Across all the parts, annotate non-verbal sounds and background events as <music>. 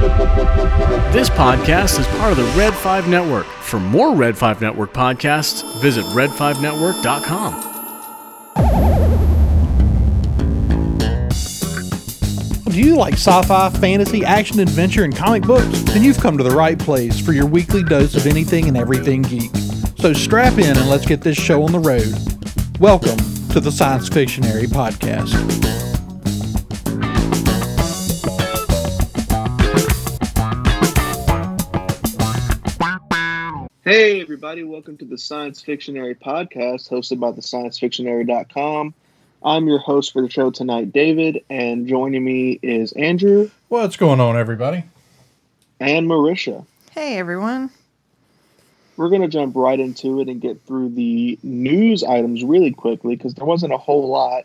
This podcast is part of the Red 5 Network. For more Red 5 Network podcasts, visit red5network.com. Do you like sci fi, fantasy, action, adventure, and comic books? Then you've come to the right place for your weekly dose of anything and everything geek. So strap in and let's get this show on the road. Welcome to the Science Fictionary Podcast. Hey, everybody, welcome to the Science Fictionary Podcast hosted by the ScienceFictionary.com. I'm your host for the show tonight, David, and joining me is Andrew What's going on, everybody? and Merisha. Hey everyone. We're going to jump right into it and get through the news items really quickly because there wasn't a whole lot.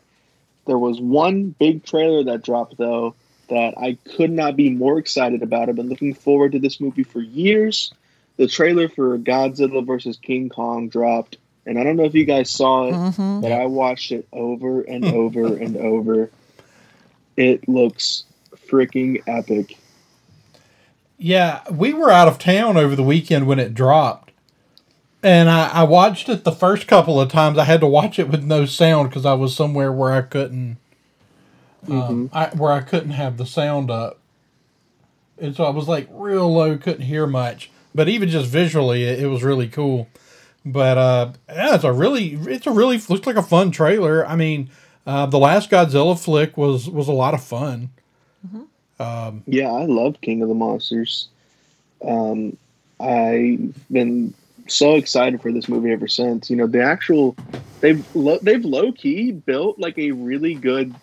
There was one big trailer that dropped, though, that I could not be more excited about. I've been looking forward to this movie for years. The trailer for Godzilla versus King Kong dropped, and I don't know if you guys saw it, Mhm. but I watched it over and <laughs> over and over. It looks freaking epic. Yeah, we were out of town over the weekend when it dropped. And I, I watched it the first couple of times. I had to watch it with no sound because I was somewhere where I couldn't, um, I, where I couldn't have the sound up, and so I was like real low, couldn't hear much. But even just visually, it, it was really cool. But uh, yeah, it's a really, it's a really looks like a fun trailer. I mean, uh, the last Godzilla flick was was a lot of fun. um Yeah, I love King of the Monsters. Um, I've been so excited for this movie ever since. You know, the actual they've lo- they've low key built like a really good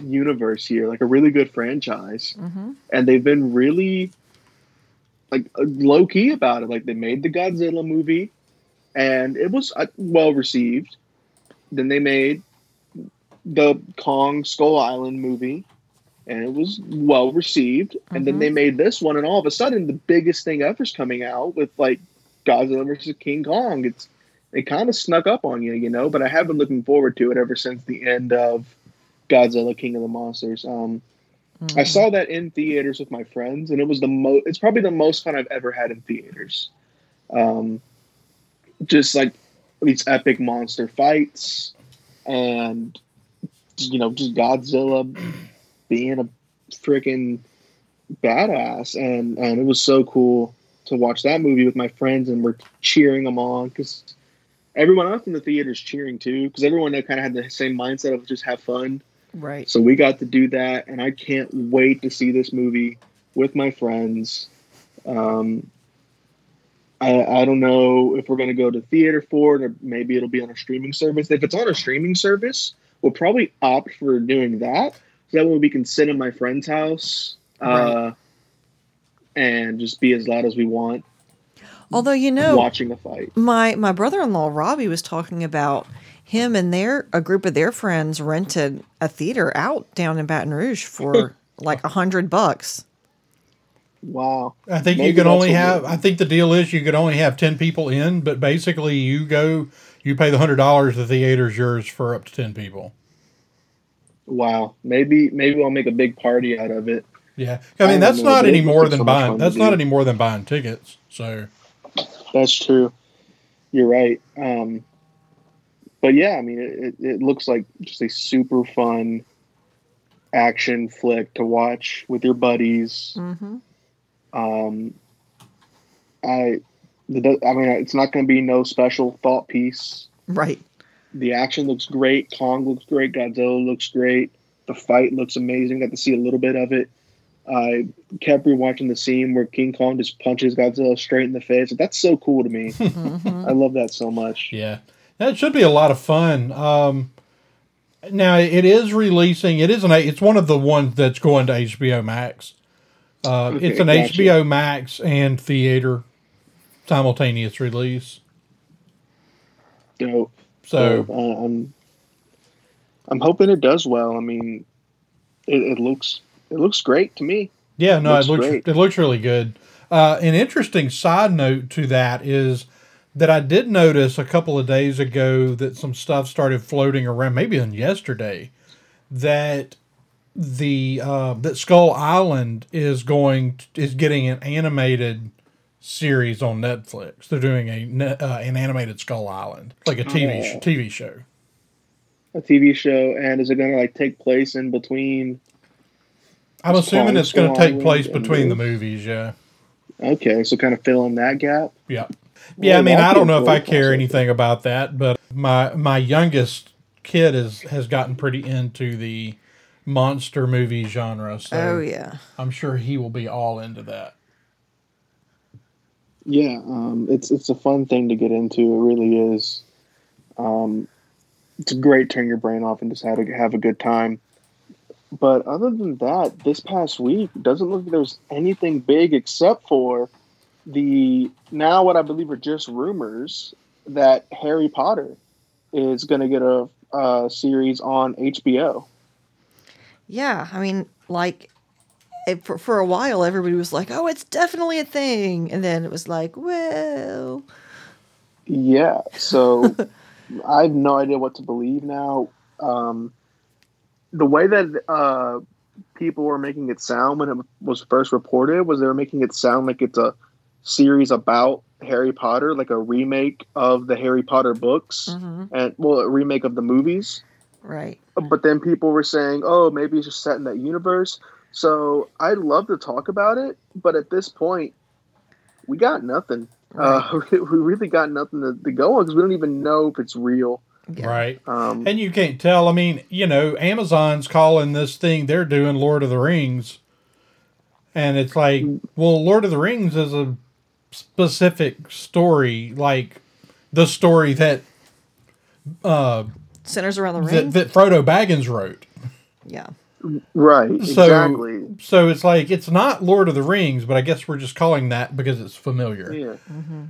universe here, like a really good franchise, Mhm. and they've been really like low key about it. Like they made the Godzilla movie, and it was uh, well received. Then they made the Kong Skull Island movie, and it was well received. And then Mhm. they made this one, and all of a sudden, the biggest thing ever's coming out with like Godzilla versus King Kong. It's it kind of snuck up on you, you know. But I have been looking forward to it ever since the end of Godzilla King of the Monsters. Um, I saw that in theaters with my friends, and it was the most. It's probably the most fun I've ever had in theaters. Um, just like these epic monster fights, and you know, just Godzilla being a freaking badass, and and it was so cool to watch that movie with my friends, and we're cheering them on because everyone else in the theater is cheering too, because everyone kind of had the same mindset of just have fun. Right. So we got to do that, and I can't wait to see this movie with my friends. Um, I, I don't know if we're going to go to theater for it, or maybe it'll be on a streaming service. If it's on a streaming service, we'll probably opt for doing that. So that way we can sit in my friend's house uh, and just be as loud as we want, Although you know, watching the fight. my my brother-in-law Robbie was talking about him and their a group of their friends rented a theater out down in Baton Rouge for <laughs> like a hundred bucks. Wow. I think Maybe you can only have. we'll- I think the deal is you can only have ten people in, but basically you go, you pay the hundred dollars. The theater's yours for up to ten people. Wow. Maybe maybe I'll make a big party out of it. Yeah, I I mean don't that's know, not any more than so buying. That's not do. any more than buying tickets. So That's true. You're right. Um, but yeah, I mean, it, it, it looks like just a super fun action flick to watch with your buddies. Mm-hmm. Um, I, the, I mean, it's not going to be no special thought piece. Right. The action looks great. Kong looks great. Godzilla looks great. The fight looks amazing. Got to see a little bit of it. I kept rewatching the scene where King Kong just punches Godzilla straight in the face. That's so cool to me. Mhm. <laughs> I love that so much. yeah, that should be a lot of fun. Um, now it is releasing. It is an. It's one of the ones that's going to HBO Max. Uh, Okay, it's an gotcha. HBO Max and theater simultaneous release. Dope. So uh, I'm I'm hoping it does well. I mean, it, it looks it looks great to me. Yeah, no, Looks it looks it looks really good. Uh, an interesting side note to that is that I did notice a couple of days ago that some stuff started floating around, maybe on yesterday, that the uh, that Skull Island is going to, is getting an animated series on Netflix. They're doing a uh, an animated Skull Island, like a TV sh- Oh. TV show. A TV show, and is it going to like take place in between? I'm assuming it's going to take place between the movies. Yeah, Okay, so kind of fill in that gap. yeah, yeah. I mean, I don't know if I care concept. anything about that, but my my youngest kid is has gotten pretty into the monster movie genre. So Oh yeah. I'm sure he will be all into that. Yeah, um, it's it's a fun thing to get into. It really is. Um, it's a great turn your brain off and just have a have a good time. But other than that, this past week doesn't look like there's anything big except for the now what I believe are just rumors that Harry Potter is going to get a, a series on HBO. Yeah, I mean, like, it, for, for a while, everybody was like, oh, it's definitely a thing. And then it was like, well, Yeah, so <laughs> I have no idea what to believe now. Um, the way that uh, people were making it sound when it was first reported was they were making it sound like it's a series about Harry Potter, like a remake of the Harry Potter books, mhm, and well, a remake of the movies. right. But then people were saying, "Oh, maybe it's just set in that universe." So I'd love to talk about it, but at this point, we got nothing. Uh, <laughs> we really got nothing to, to go on because we don't even know if it's real. Yeah. Right. Um, And you can't tell. I mean, you know, Amazon's calling this thing they're doing Lord of the Rings. And it's like, well, Lord of the Rings is a specific story, like the story that uh Centers around the ring. that, that Frodo Baggins wrote. yeah. right, So exactly. so it's like it's not Lord of the Rings, but I guess we're just calling that because it's familiar. Yeah, hmm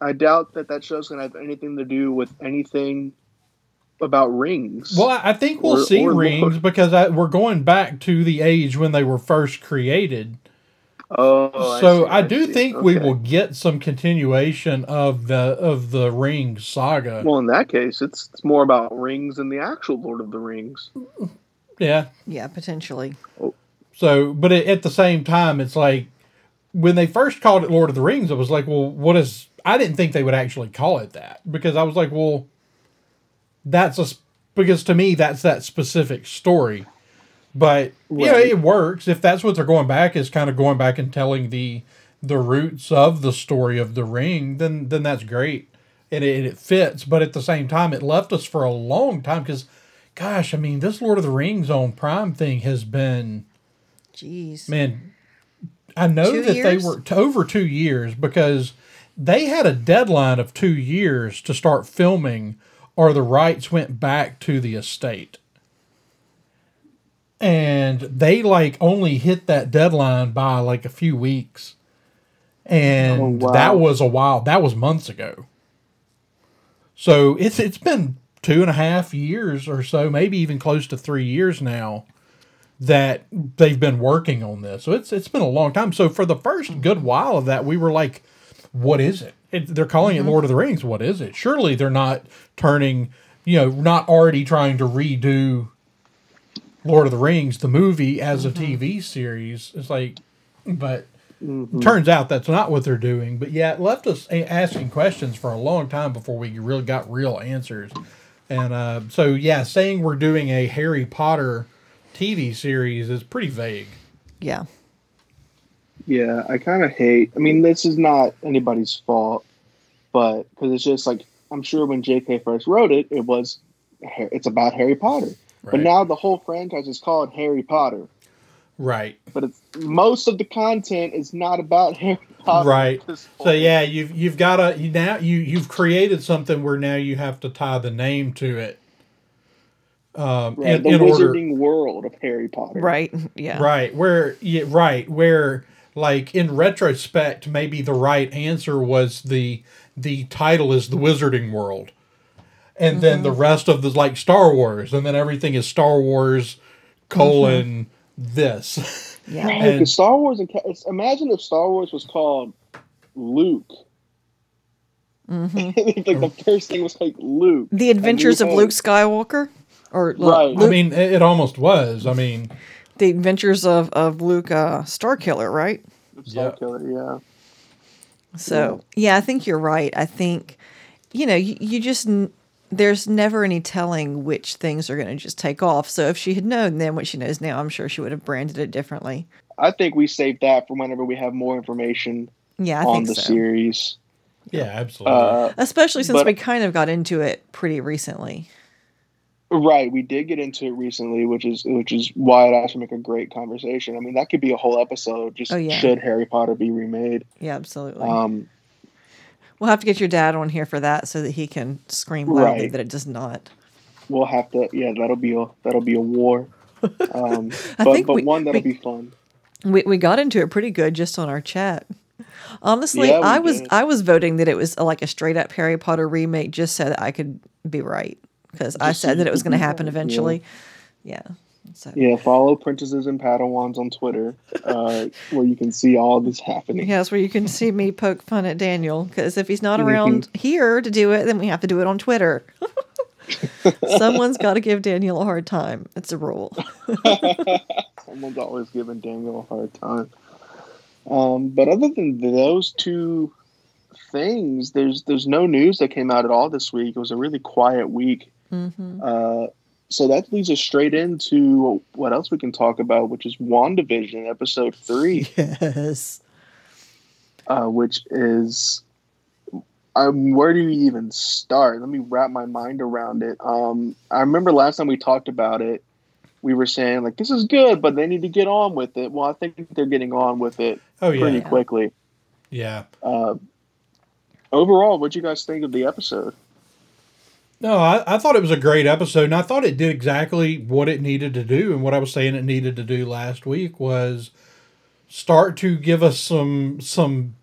I doubt that that show's gonna have anything to do with anything about rings. Well, I I think we'll Or- see or rings Lord. because I, we're going back to the age when they were first created. Oh, so see, I, do see. think we will get some continuation of the of the Ring saga. Well, in that case, it's, it's more about rings than the actual Lord of the Rings. yeah. Yeah, potentially. Oh. So, but it, at the same time, it's like when they first called it Lord of the Rings, it was like, well, what is? I didn't think they would actually call it that because I was like, well, that's a because to me that's that specific story. But you know, it works if that's what they're going back is kind of going back and telling the the roots of the story of the ring. Then then that's great and it, it fits. But at the same time, it left us for a long time because, gosh, I mean, this Lord of the Rings on Prime thing has been Jeez. man i know Two that they years? were t- over two years because they had a deadline of two years to start filming or the rights went back to the estate and they like only hit that deadline by like a few weeks and Oh, wow. that was a while that was months ago so it's it's been two and a half years or so maybe even close to three years now that they've been working on this. So it's it's been a long time. So for the first good while of that, we were like, "What is it?" it they're calling it mm-hmm. Lord of the Rings. What is it? Surely they're not turning, you know, not already trying to redo Lord of the Rings the movie as a TV series. It's like, but turns out that's not what they're doing. But yeah, it left us a- asking questions for a long time before we really got real answers. And uh, so yeah, saying we're doing a Harry Potter TV series is pretty vague. Yeah. Yeah, I kind of hate. I mean, this is not anybody's fault, but because it's just like I'm sure when J.K. first wrote it, it was it's about Harry Potter. But now the whole franchise is called Harry Potter. Right. But it's most of the content is not about <laughs> Harry Potter. Right. So yeah, you've you've got to you now you you've created something where now you have to tie the name to it. Um, Right, in, the in order, world of Harry Potter. Right. <laughs> Yeah. right? Where yeah, right where like in retrospect, maybe the right answer was the the title is the Wizarding World, and then the rest of the like Star Wars, and then everything is Star Wars colon this. <laughs> Yeah. Right, And- 'cause Star Wars and Ca- it's- imagine if Star Wars was called Luke. hmm <laughs> like the first thing was like Luke. The Adventures of Luke Skywalker, or Right. I mean, it, it almost was. I mean, the adventures of of Luke uh, Starkiller, right? Star Yeah. Killer, yeah. So yeah, I think you're right. I think you know you, you just n- there's never any telling which things are going to just take off. So if she had known then what she knows now, I'm sure she would have branded it differently. I think we save that for whenever we have more information Yeah, I on think the so. series. Yeah, absolutely. Uh, Especially since But- we kind of got into it pretty recently. right, we did get into it recently, which is which is why it actually make a great conversation. I mean, that could be a whole episode. Just Oh, yeah. should Harry Potter be remade? Yeah, absolutely. Um, we'll have to get your dad on here for that so that he can scream loudly Right. that it does not. we'll have to. Yeah, that'll be a that'll be a war. <laughs> Um, I but think but we- one that'll we- be fun. We we got into it pretty good just on our chat. Honestly, Yeah, I was did. I was voting that it was uh, like a straight up Harry Potter remake just so that I could be right because I said that it was going to happen right, <laughs> yeah. eventually. Yeah. So Yeah, follow Princesses and Padawans on Twitter, uh, <laughs> where you can see all this happening. Yeah, it's where you can see me poke fun at Daniel because if he's not around here to do it, then we have to do it on Twitter. <laughs> Someone's <laughs> got to give Daniel a hard time. It's a rule. Someone's always giving Daniel a hard time. Um, but other than those two things, there's there's no news that came out at all this week. It was a really quiet week. hmm Uh, so that leads us straight into what else we can talk about, which is WandaVision episode three, <laughs> Yes. uh, which is. Um, where do you even start? Let me wrap my mind around it. Um, I remember last time we talked about it, we were saying like this is good, but they need to get on with it. Well, I think they're getting on with it oh yeah, pretty quickly. yeah. Uh, overall, what do you guys think of the episode? No, I, I thought it was a great episode, and I thought it did exactly what it needed to do. And what I was saying it needed to do last week was start to give us some some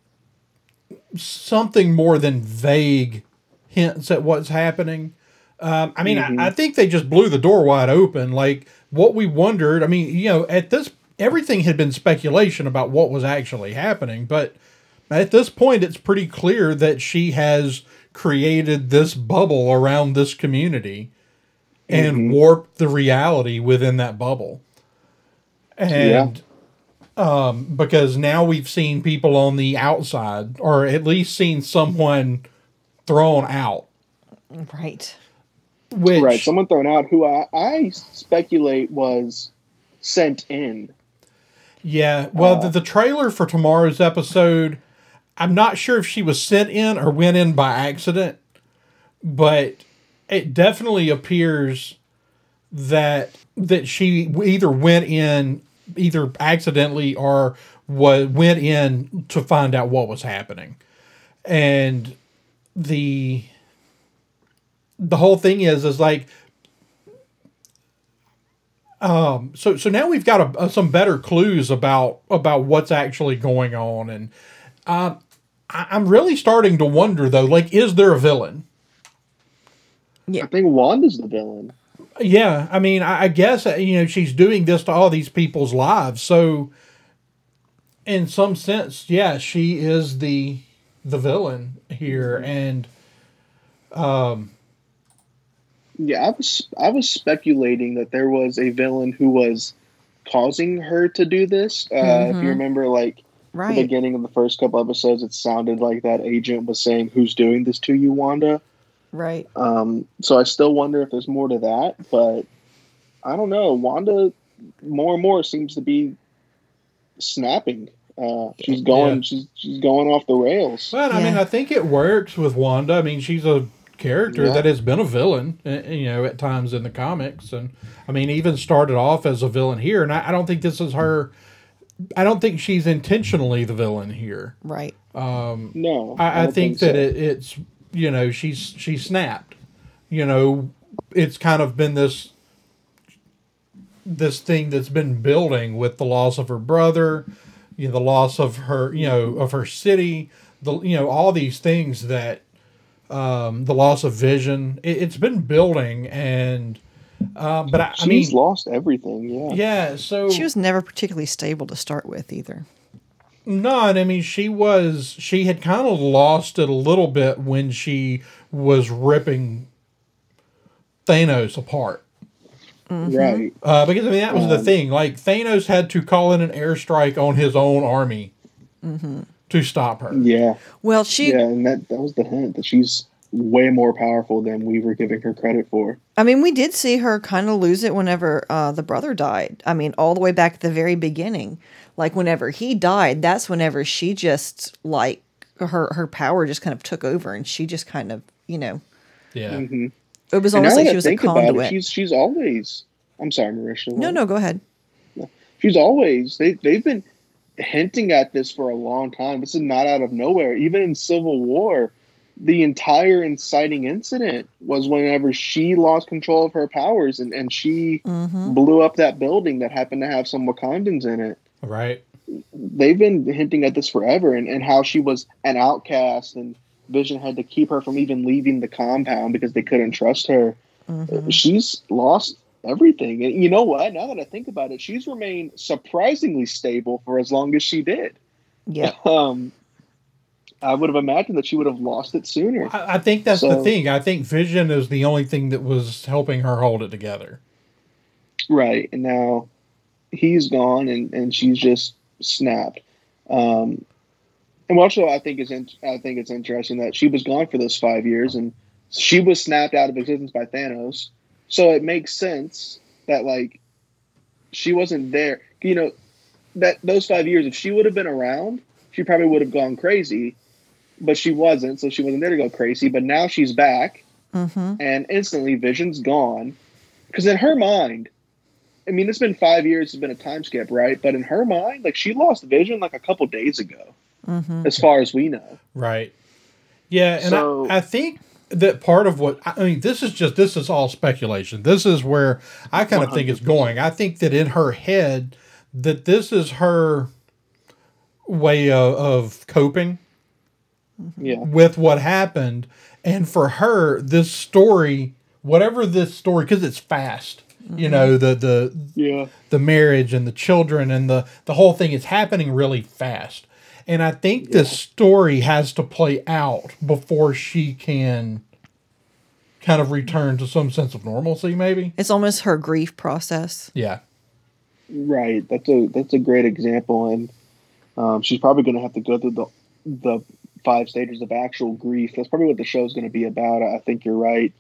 something more than vague hints at what's happening. Um, I mean, Mhm. I, I think they just blew the door wide open. Like what we wondered. I mean, you know, at this everything had been speculation about what was actually happening, but at this point, it's pretty clear that she has created this bubble around this community and Mhm. warped the reality within that bubble. And um, because now we've seen people on the outside, or at least seen someone thrown out. Right. Which, right, someone thrown out who I, I speculate was sent in. Yeah, well, Uh, the, the trailer for tomorrow's episode, I'm not sure if she was sent in or went in by accident, but it definitely appears that that she either went in either accidentally or was went in to find out what was happening, and the the whole thing is is like um so so now we've got a, a- some better clues about about what's actually going on. And um I, i'm really starting to wonder though like is there a villain Yeah. I think Wanda's the villain. yeah i mean i, I guess uh, you know she's doing this to all these people's lives so in some sense yeah she is the the villain here and um, Yeah, I was I was speculating that there was a villain who was causing her to do this. Uh, If Mhm. you remember, like the beginning of the first couple episodes, it sounded like that agent was saying, "Who's doing this to you, Wanda?" Right. Um, so I still wonder if there's more to that, but I don't know. Wanda more and more seems to be snapping. Uh, she's going. Yeah. She's she's going off the rails. But I mean, I think it works with Wanda. I mean, she's a character Yeah. that has been a villain, uh, you know, at times in the comics, and I mean, even started off as a villain here. And I, I don't think this is her. I don't think she's intentionally the villain here. Right. Um, No, I, I don't think, that so. it, it's you know she's she snapped. You know, it's kind of been this this thing that's been building with the loss of her brother, you know, the loss of her, you know, of her city, the you know all these things that um, the loss of vision. It, it's been building, and um, but I, I she's mean, lost everything. Yeah. yeah. So She was never particularly stable to start with either. No, and I mean she was she had kind of lost it a little bit when she was ripping Thanos apart. Right. Uh, because I mean that was the Um, thing. Like Thanos had to call in an airstrike on his own army to stop her. Yeah. Well, she. Yeah, and that that was the hint that she's way more powerful than we were giving her credit for. I mean, we did see her kind of lose it whenever uh, the brother died. I mean, all the way back at the very beginning. Like whenever he died, that's whenever she just like her her power just kind of took over, and she just kind of you know Yeah. Mhm. it was And almost like she was a think about it, she's she's always. I'm sorry, Merisha. No, no, go ahead. she's always they they've been hinting at this for a long time. This is not out of nowhere. Even in Civil War, the entire inciting incident was whenever she lost control of her powers and, and she hmm blew up that building that happened to have some Wakandans in it. Right. They've been hinting at this forever and, and how she was an outcast and Vision had to keep her from even leaving the compound because they couldn't trust her. hmm She's lost everything. And you know what? Now that I think about it, she's remained surprisingly stable for as long as she did. Yeah. <laughs> Um, I would have imagined that she would have lost it sooner. I, I think that's the thing. I think Vision is the only thing that was helping her hold it together. Right. And now he's gone and, and she's just snapped. Um, and also, I think is in, I think it's interesting that she was gone for those five years and she was snapped out of existence by Thanos. So it makes sense that like she wasn't there. You know that those five years, if she would have been around, she probably would have gone crazy. But she wasn't, so she wasn't there to go crazy. But now she's back, hmm and instantly Vision's gone. Because in her mind, I mean, it's been five years, it's been a time skip, right? But in her mind, like she lost Vision like a couple days ago, hmm as far as we know. Right. Yeah, and So- I, I think that part of what I mean, this is just this is all speculation. This is where I kind of think it's going. I think that in her head, that this is her way of, of coping Yeah. with what happened, and for her, this story, whatever this story, because it's fast. You know the the Yeah. the marriage and the children and the the whole thing is happening really fast and i think this story has to play out before she can kind of return to some sense of normalcy maybe It's almost her grief process. yeah Right. That's a that's a great example, and um, she's probably going to have to go through the the five stages of actual grief. That's probably what the show is going to be about. I think you're right.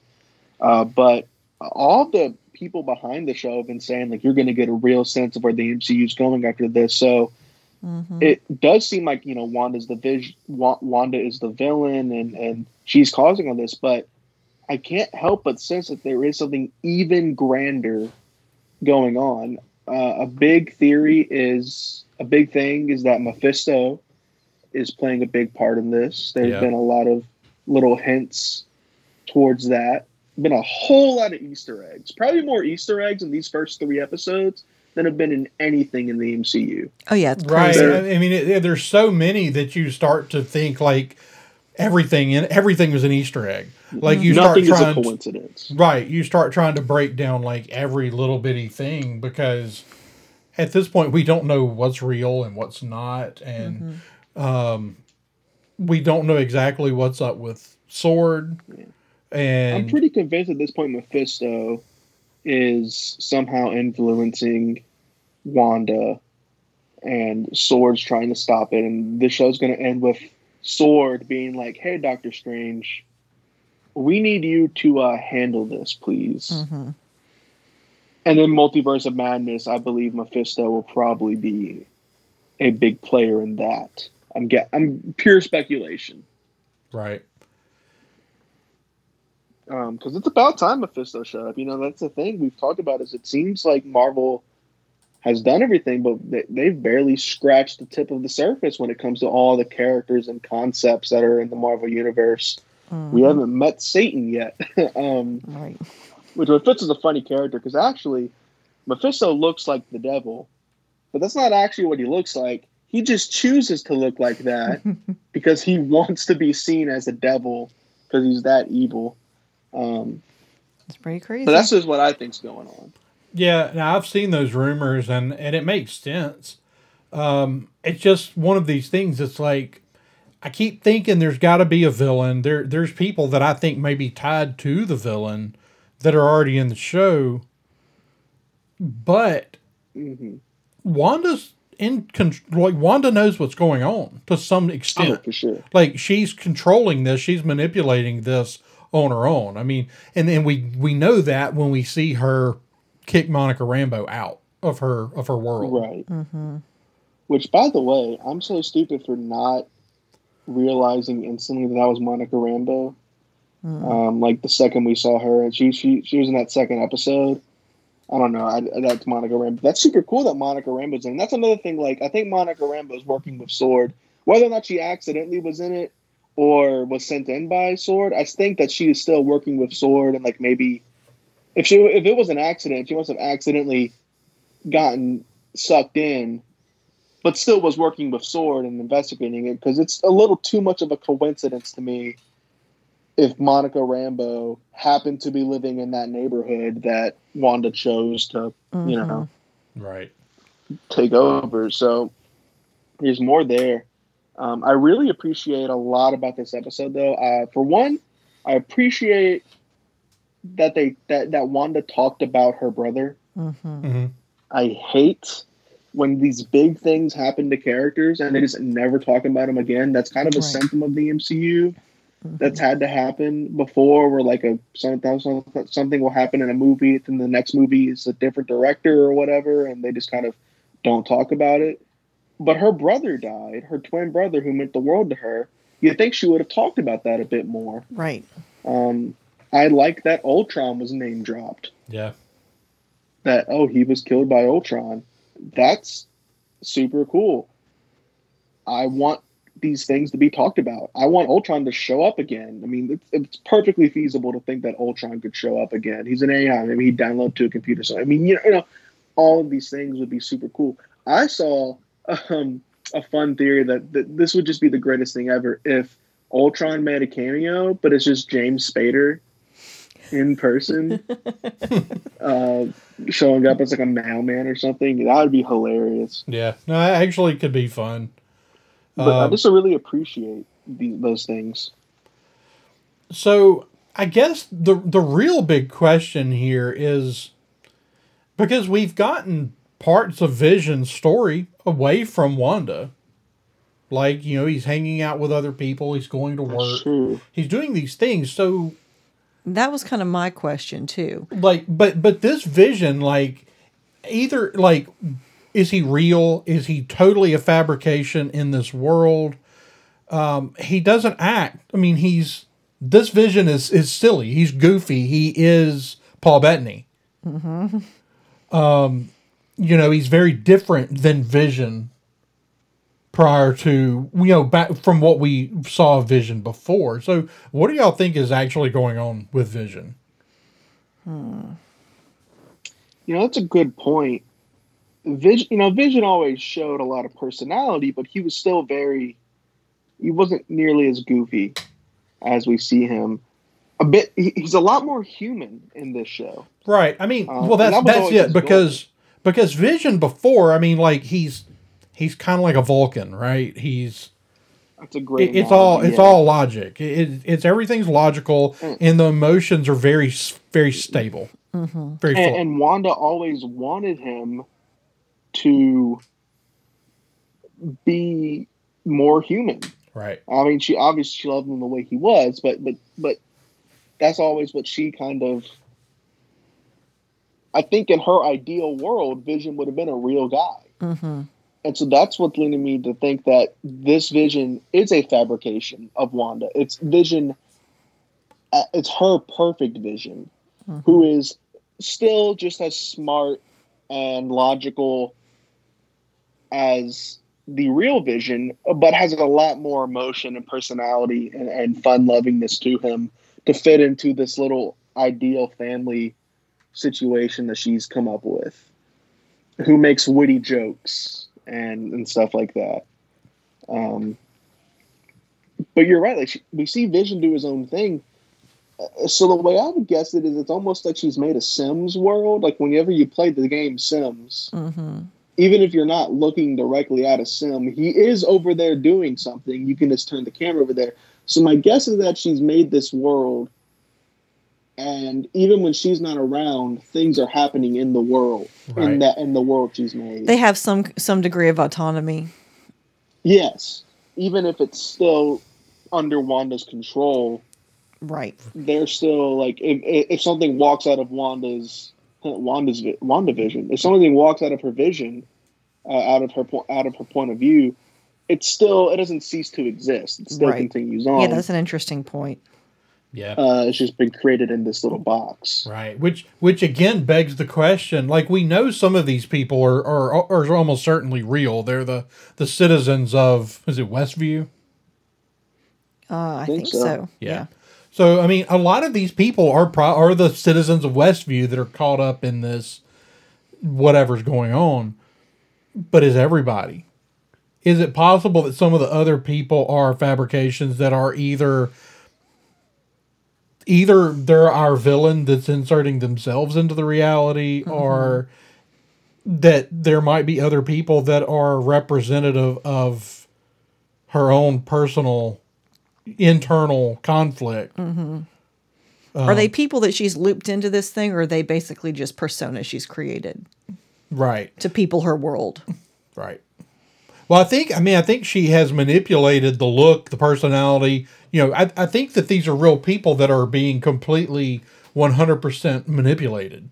Uh, but all the people behind the show have been saying like you're going to get a real sense of where the MCU is going after this. So hmm it does seem like you know Wanda's the vis- Wa- Wanda is the villain, and and she's causing all this, but I can't help but sense that there is something even grander going on. Uh, a big theory is a big thing is that Mephisto is playing a big part in this. There's Yeah. been a lot of little hints towards that. Been a whole lot of Easter eggs. Probably more Easter eggs in these first three episodes than have been in anything in the MCU. Oh yeah, it's right crazy. i I mean it, there's so many that you start to think like everything in everything was an easter egg like you start Nothing is a trying to. Right. You start trying to break down like every little bitty thing because at this point we don't know what's real and what's not. And mm-hmm. Um, we don't know exactly what's up with Sword. And I'm pretty convinced at this point Mephisto is somehow influencing Wanda and Sword's trying to stop it. And the show's going to end with Sword being like, hey, Doctor Strange, we need you to uh, handle this, please. hmm And then Multiverse of Madness, I believe Mephisto will probably be a big player in that. I'm get I'm pure speculation. right. Um, because it's about time Mephisto showed up. You know, that's the thing we've talked about. Is it seems like Marvel has done everything, but they, they've barely scratched the tip of the surface when it comes to all the characters and concepts that are in the Marvel universe. We haven't met Satan yet. <laughs> um, Right. which Mephisto's a funny character because actually, Mephisto looks like the devil, but that's not actually what he looks like. He just chooses to look like that <laughs> because he wants to be seen as a devil because he's that evil. Um, It's pretty crazy. so that's just what I think's going on. Yeah, now I've seen those rumors and and it makes sense. Um, it's just one of these things. It's like I keep thinking there's got to be a villain. There there's people that I think may be tied to the villain that are already in the show, but hmm Wanda's in con- like Wanda knows what's going on to some Oh, extent. for sure. Like she's controlling this, she's manipulating this on her own. I mean, and then we we know that when we see her kick Monica Rambeau out of her of her world. Right. Mm-hmm. Which, by the way, I'm so stupid for not realizing instantly that that was Monica Rambeau. Um, like the second we saw her, and she she she was in that second episode. I don't know. I, that's Monica Rambeau. That's super cool that Monica Rambeau's in. That's another thing. Like I think Monica Rambeau's working with Sword. Whether or not she accidentally was in it or was sent in by Sword, I think that she is still working with Sword and like maybe if she if it was an accident, she must have accidentally gotten sucked in, but still was working with Sword and investigating it because it's a little too much of a coincidence to me if Monica Rambeau happened to be living in that neighborhood that Wanda chose to, you know, Right. take over. So there's more there. Um, I really appreciate a lot about this episode, though. Uh, for one, I appreciate that they that that Wanda talked about her brother. hmm I hate when these big things happen to characters and they just never talk about them again. That's kind of a Right. symptom of the MCU. That's had to happen before, where like a something something will happen in a movie, then the next movie is a different director or whatever, and they just kind of don't talk about it. But her brother died, her twin brother, who meant the world to her. You'd think she would have talked about that a bit more. Right. Um, I like that Ultron was name dropped Yeah. that oh he was killed by Ultron. That's super cool. I want these things to be talked about. I want Ultron to show up again. I mean, it's, it's perfectly feasible to think that Ultron could show up again. He's an AI. Maybe he'd download to a computer. So I mean, you know, you know all of these things would be super cool. I saw um, a fun theory that, that this would just be the greatest thing ever if Ultron made a cameo, but it's just James Spader in person <laughs> uh, showing up as like a mailman or something. That would be hilarious. Yeah. No, it actually could be fun. But I Um, just really appreciate the, those things. So I guess the the real big question here is because we've gotten parts of Vision's story away from Wanda. Like, you know, he's hanging out with other people, he's going to work. He's doing these things. So That was kind of my question too. like but but this vision like either like is he real? Is he totally a fabrication in this world? Um he doesn't act. I mean he's this vision is is silly. He's goofy. He is paul bettany. Um you know he's very different than vision prior to you know back from what we saw of vision before. So what do y'all think is actually going on with vision? You know, that's a good point. Vision, you know, Vision always showed a lot of personality, but he was still very. He wasn't nearly as goofy as we see him. A bit. He's a lot more human in this show. Right. I mean, Uh, well, that's that that's it his goal. because because Vision before, I mean, like he's he's kind of like a Vulcan, right? He's That's a great. it, it's all it's yeah. all logic. It, it's everything's logical, Mm. and the emotions are very very stable, very And, and Wanda always wanted him to be more human. right. I mean, she obviously she loved him the way he was, but but but that's always what she kind of. I think in her ideal world, Vision would have been a real guy, Mm-hmm. and so that's what's leading me to think that this Vision is a fabrication of Wanda. It's Vision. uh, It's her perfect Vision, who is still just as smart and logical as the real vision, but has a lot more emotion and personality and, and fun lovingness to him to fit into this little ideal family situation that she's come up with. Who makes witty jokes and, and stuff like that. Um, but you're right. Like she, we see Vision do his own thing. Uh, So the way I would guess it is, it's almost like she's made a Sims world. Like whenever you play the game Sims, Mm-hmm. Even if you're not looking directly at a sim, he is over there doing something. You can just turn the camera over there. So my guess is that she's made this world and even when she's not around, things are happening in the world Right. in that in the world she's made. They have some some degree of autonomy. yes, even if it's still under Wanda's control, Right. they're still like if, if if something walks out of Wanda's Wanda's vi- Wanda vision, if something walks out of her vision, uh, out of her po- out of her point of view, it's still it doesn't cease to exist. It still Right. continues on. Yeah, that's an interesting point. Yeah. uh, it's just been created in this little box. Right, which which again begs the question. Like we know some of these people are are, are almost certainly real. They're the the citizens of is it Westview? Uh, I Think think, so. so. Yeah. So I mean, a lot of these people are pro- are the citizens of Westview that are caught up in this whatever's going on. But is everybody? Is it possible that some of the other people are fabrications that are either either they're our villain that's inserting themselves into the reality mm-hmm. or that there might be other people that are representative of her own personal internal conflict. Mm-hmm. Are they people that she's looped into this thing, or are they basically just personas she's created Right. to people her world? Right. Well, I think I mean I think she has manipulated the look, the personality. You know, I, I think that these are real people that are being completely one hundred percent manipulated.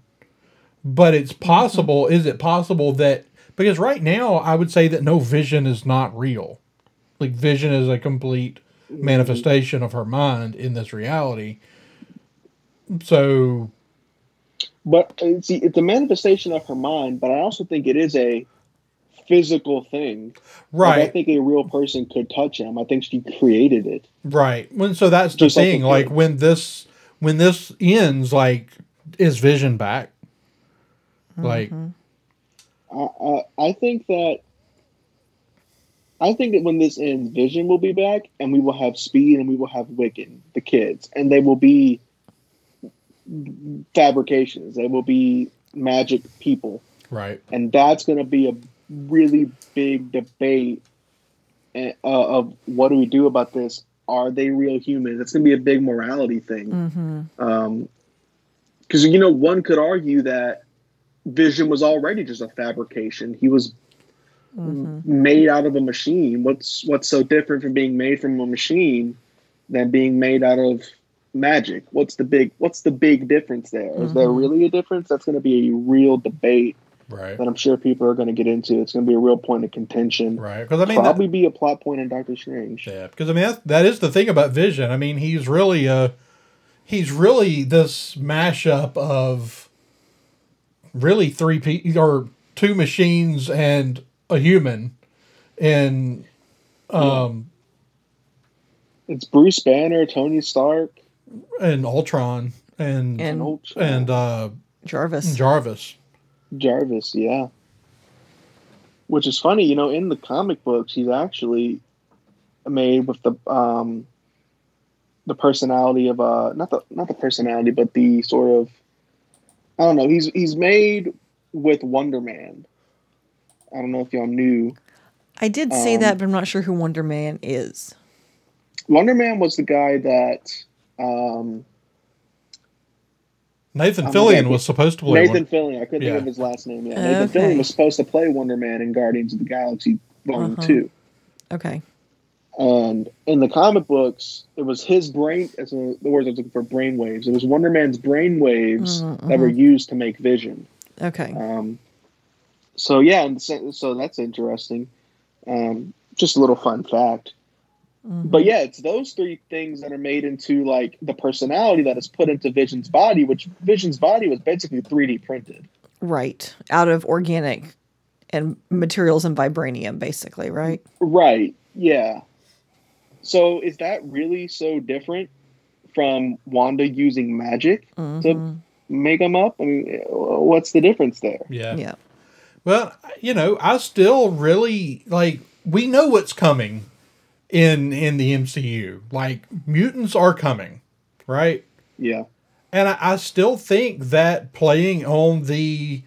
But it's mm-hmm. possible. Is it possible that because right now I would say that no vision is not real. Like vision is a complete manifestation of her mind in this reality. So But uh, see, it's a manifestation of her mind, but I also think it is a physical thing. Like, I think a real person could touch him. I think she created it. Right. When so that's the Just like thing. the Like when this when this ends, like is Vision back? Like I, I, I think that. I think that when this ends, Vision will be back, and we will have Speed, and we will have Wiccan, the kids, and they will be fabrications. They will be magic people. right. and that's going to be a really big debate uh, of what do we do about this are they real humans it's going to be a big morality thing Mm-hmm. because you know one could argue that vision was already just a fabrication he was made out of a machine what's what's so different from being made from a machine than being made out of magic what's the big what's the big difference there? Is there really a difference that's going to be a real debate Right. that I'm sure people are going to get into. It's going to be a real point of contention. Right. Because I mean, that- Probably be a plot point in Doctor Strange. yeah. Because I mean, that, that is the thing about Vision. I mean, he's really uh he's really this mashup of really three pe- or two machines and a human, and um It's Bruce Banner, Tony Stark, and Ultron and And Ultron, and uh Jarvis. Jarvis. Jarvis. Yeah. Which is funny, you know, in the comic books, he's actually made with the um the personality of uh not the not the personality, but the sort of I don't know. He's he's made with Wonder Man. I don't know if y'all knew. I did say Um, that, but I'm not sure who Wonder Man is. Wonder Man was the guy that um, Nathan I'm Fillion was supposed to play Nathan one. Fillion. I couldn't Yeah. think of his last name. Yeah, Nathan okay. Fillion was supposed to play Wonder Man in Guardians of the Galaxy Volume Uh-huh. Two. Okay. And in the comic books, it was his brain. As a, the words I was looking for, brain waves. It was Wonder Man's brain waves Mhm, that were used to make Vision. Okay. Um, so yeah, and so, so that's interesting. Um, just a little fun fact. Mhm. But yeah, it's those three things that are made into like the personality that is put into Vision's body, which Vision's body was basically 3D printed. Right. Out of organic and materials and vibranium, basically, right? Right. Yeah. So is that really so different from Wanda using magic Mhm. to make them up? I mean, what's the difference there? Yeah. Yeah. Well, you know, I still really like we know what's coming in in the MCU. Like mutants are coming, right? Yeah. And I, I still think that playing on the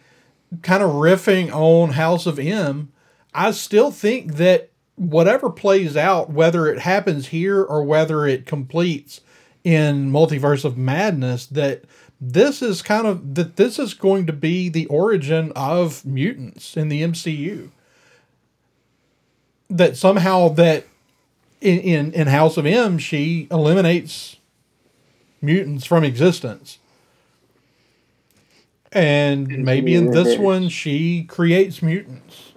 kind of riffing on House of M, I still think that whatever plays out, whether it happens here or whether it completes in Multiverse of Madness that this is kind of that this is going to be the origin of mutants in the MCU. That somehow that in in, in House of M she eliminates mutants from existence. And maybe in this mm-hmm. one she creates mutants.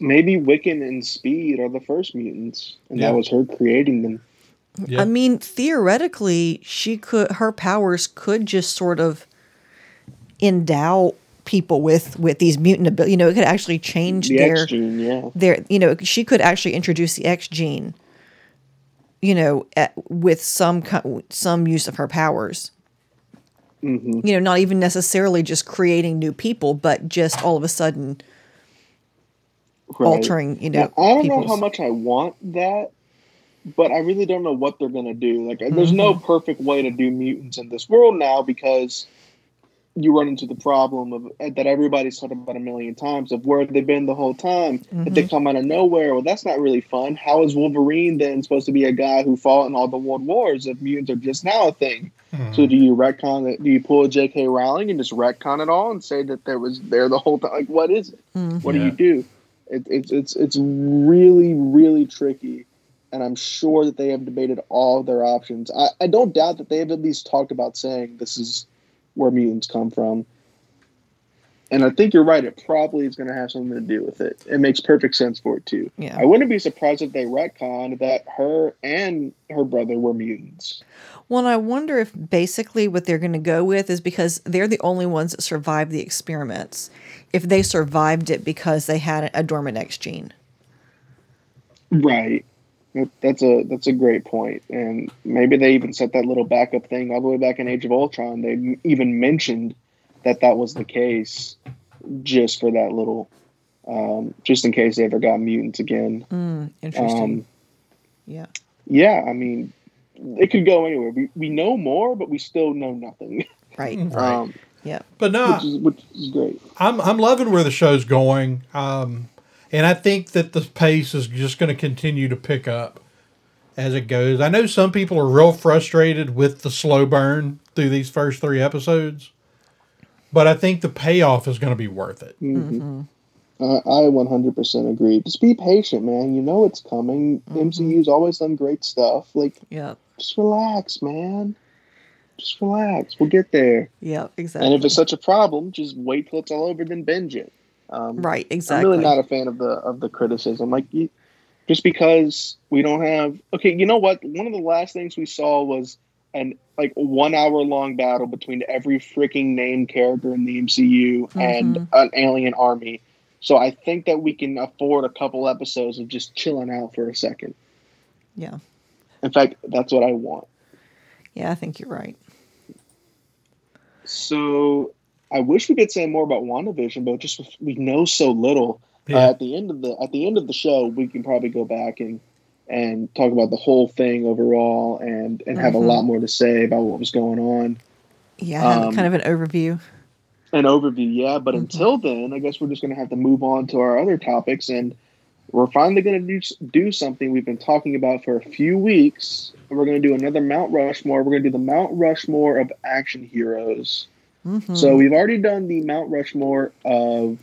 Maybe Wiccan and Speed are the first mutants, and Yeah. that was her creating them. Yeah. I mean, theoretically, she could her powers could just sort of endow people with with these mutant abilities. You know, it could actually change The their X gene, yeah. their. You know, she could actually introduce the X gene. You know, at, with some some use of her powers. Mm-hmm. You know, not even necessarily just creating new people, but just all of a sudden Right. altering. You know, Now, I don't know how much I want that, but I really don't know what they're gonna do. Like, there's no Mm-hmm. perfect way to do mutants in this world now because you run into the problem of that everybody's talked about a million times of where they've been the whole time. If Mm-hmm. they come out of nowhere, well, that's not really fun. How is Wolverine then supposed to be a guy who fought in all the world wars if mutants are just now a thing? So do you retcon it? Do you pull a J.K. Rowling and just retcon it all and say that there was there the whole time? Like, what is it? What do you do? It, it's it's it's really really tricky, and I'm sure that they have debated all their options. I, I don't doubt that they have at least talked about saying this is where mutants come from. And I think you're right. It probably is going to have something to do with it. It makes perfect sense for it too. Yeah. I wouldn't be surprised if they retconned that her and her brother were mutants. Well, and I wonder if basically what they're going to go with is because they're the only ones that survived the experiments. If they survived it because they had a dormant X gene. Right. That- That's a that's a great point, and maybe they even set that little backup thing all the way back in Age of Ultron. They even mentioned that that was the case, just for that little, um, just in case they ever got mutants again. Mm, interesting. Um, yeah. yeah, I mean, it could go anywhere. We we know more, but we still know nothing, <laughs> Right. Right. um, Yeah. But no, which is which is great. I'm I'm loving where the show's going, um, and I think that the pace is just going to continue to pick up as it goes. I know some people are real frustrated with the slow burn through these first three episodes, but I think the payoff is going to be worth it. Mm-hmm. Mm-hmm. I, I 100% agree. Just be patient, man. You know it's coming. Mm-hmm. MCU's always done great stuff. Like, Yeah. just relax, man. Just relax. We'll get there. Yeah. Exactly. And if it's such a problem, just wait till it's all over, then binge it. Um, right. Exactly. I'm really not a fan of the of the criticism. Like, you, just because we don't have okay, you know what? One of the last things we saw was an like one hour long battle between every freaking named character in the MCU and Mhm. an alien army. So I think that we can afford a couple episodes of just chilling out for a second. yeah. In fact, that's what I want. Yeah. I think you're right. So I wish we could say more about WandaVision, but just we know so little. Yeah. Uh, at the end of the at the end of the show, we can probably go back and and talk about the whole thing overall, and and have Mhm. a lot more to say about what was going on. Yeah. Um, kind of an overview. An overview, yeah. But until then, I guess we're just going to have to move on to our other topics, and we're finally going to do do something we've been talking about for a few weeks. We're going to do another Mount Rushmore. We're going to do the Mount Rushmore of action heroes. Mhm. So we've already done the Mount Rushmore of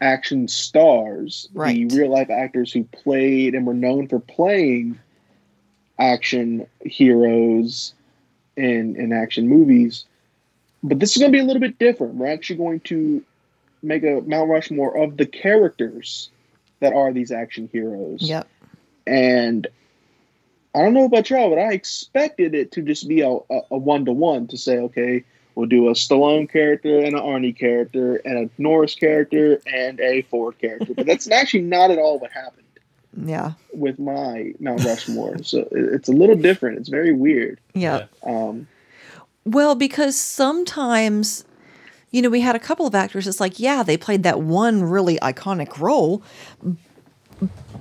action stars, Right. the real life actors who played and were known for playing action heroes in in action movies. But this is going to be a little bit different. We're actually going to make a Mount Rushmore of the characters that are these action heroes. Yep. And I don't know about y'all, but I expected it to just be a one to one to say, okay, we'll do a Stallone character and an Arnie character and a Norris character and a Ford character. But that's actually not at all what happened Yeah. with my Mount Rushmore. so it's a little different. It's very weird. Yeah. Um, Well, because sometimes, you know, we had a couple of actors. It's like, yeah, they played that one really iconic role,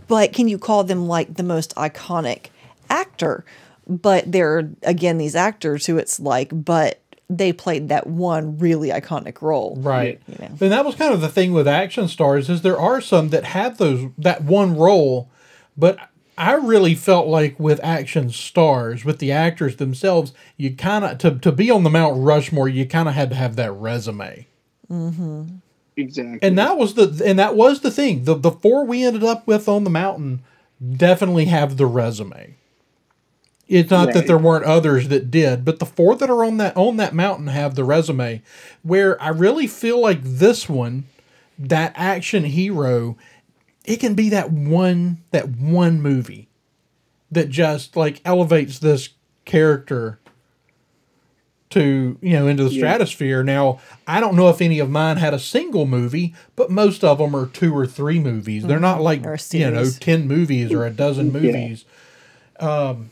but can you call them like the most iconic actor? But there are again these actors who it's like, but they played that one really iconic role, Right. You know. And that was kind of the thing with action stars is there are some that have those that one role, but I really felt like with action stars, with the actors themselves, you kind of to to be on the Mount Rushmore, you kind of had to have that resume. Mm-hmm. Exactly. And that was the and that was the thing. The the four we ended up with on the mountain definitely have the resume. It's not that there weren't others that did, but the four that are on that on that mountain have the resume. Where I really feel like this one, that action hero, it can be that one that one movie that just like elevates this character to you know into the Yeah. stratosphere. Now I don't know if any of mine had a single movie, but most of them are two or three movies. They're not like you know ten movies or a dozen movies. Um,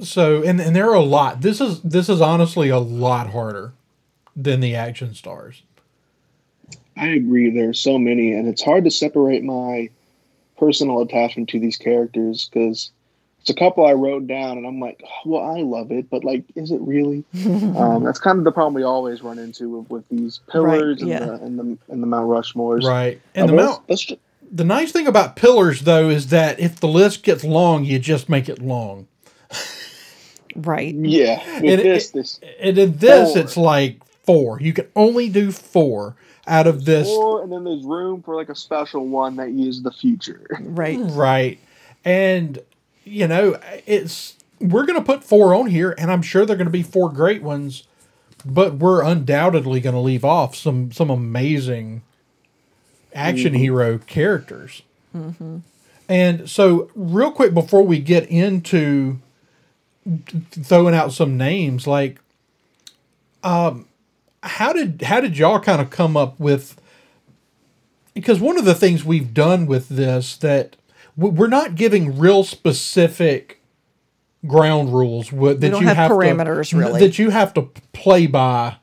so and and there are a lot. This is this is honestly a lot harder than the action stars. I agree. There are so many, and it's hard to separate my personal attachment to these characters because it's a couple I wrote down, and I'm like, "Oh, well, I love it, but like, is it really? <laughs> um, that's kind of the problem we always run into with, with these pillars yeah. and, the, and the and the Mount Rushmores. Right. And Uh, the but mount let's- let's the nice thing about pillars though is that if the list gets long, you just make it long. <laughs> Right. yeah, with And it- this, this And in this, Four. it's like four. You can only do four out of this. or and then there's room for like a special one that uses the future. Right. <laughs> Right. And, you know, it's, we're going to put four on here, and I'm sure they're going to be four great ones, but we're undoubtedly going to leave off some, some amazing action mm-hmm. hero characters. Mm-hmm. And so, real quick before we get into th- throwing out some names, like, um, how did how did y'all kind of come up with because one of the things we've done with this that we're not giving real specific ground rules that you have have parameters, to, really. that you have to play by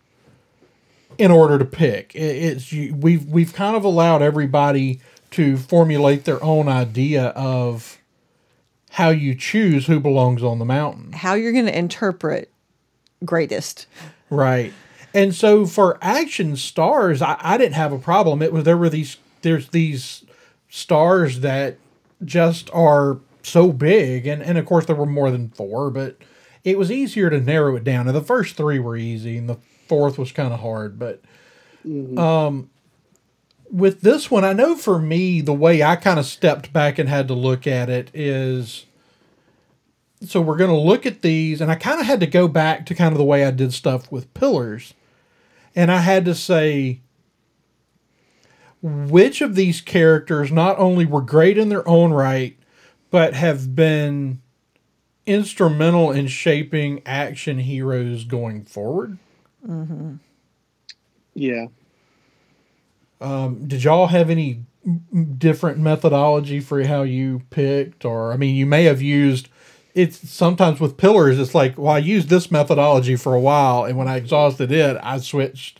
in order to pick. It's you, we've we've kind of allowed everybody to formulate their own idea of how you choose who belongs on the mountain. How you're going to interpret greatest. Right. And so for action stars, I, I didn't have a problem. It was there were these there's these stars that just are so big and, and of course there were more than four, but it was easier to narrow it down. And the first three were easy and the fourth was kind of hard, but um with this one, I know for me the way I kind of stepped back and had to look at it is so we're going to look at these and i kind of had to go back to kind of the way i did stuff with pillars. And i had to say which of these characters not only were great in their own right but have been instrumental in shaping action heroes going forward? Mm-hmm. Yeah. Um, did y'all have any different methodology for how you picked? Or i mean you may have used it's sometimes with pillars it's like well i used this methodology for a while and when i exhausted it i switched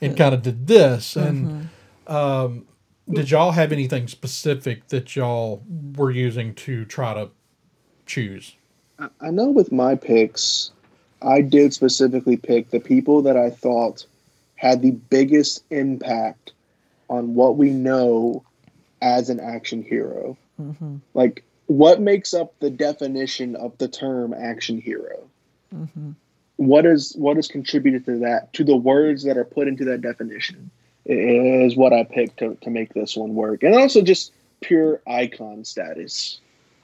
and kind of did this. And um, did y'all have anything specific that y'all were using to try to choose? I- I know with my picks, I did specifically pick the people that I thought had the biggest impact on what we know as an action hero. Like, what makes up the definition of the term action hero? What is what is contributed to that to the words that are put into that definition? Is what I picked to, to make this one work, and also just pure icon status.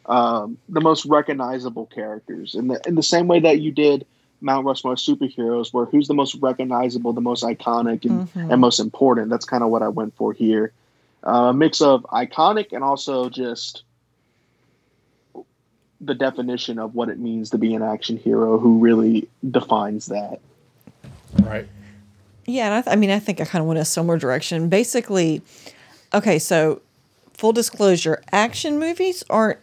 Um, the most recognizable characters. In the in the same way that you did Mount Rushmore superheroes, where who's the most recognizable, the most iconic, and, and most important. That's kind of what I went for here. Uh, a mix of iconic and also just the definition of what it means to be an action hero, who really defines that. right Yeah, and I, th- I mean, I think I kind of went a similar direction. Basically, okay, so full disclosure, action movies aren't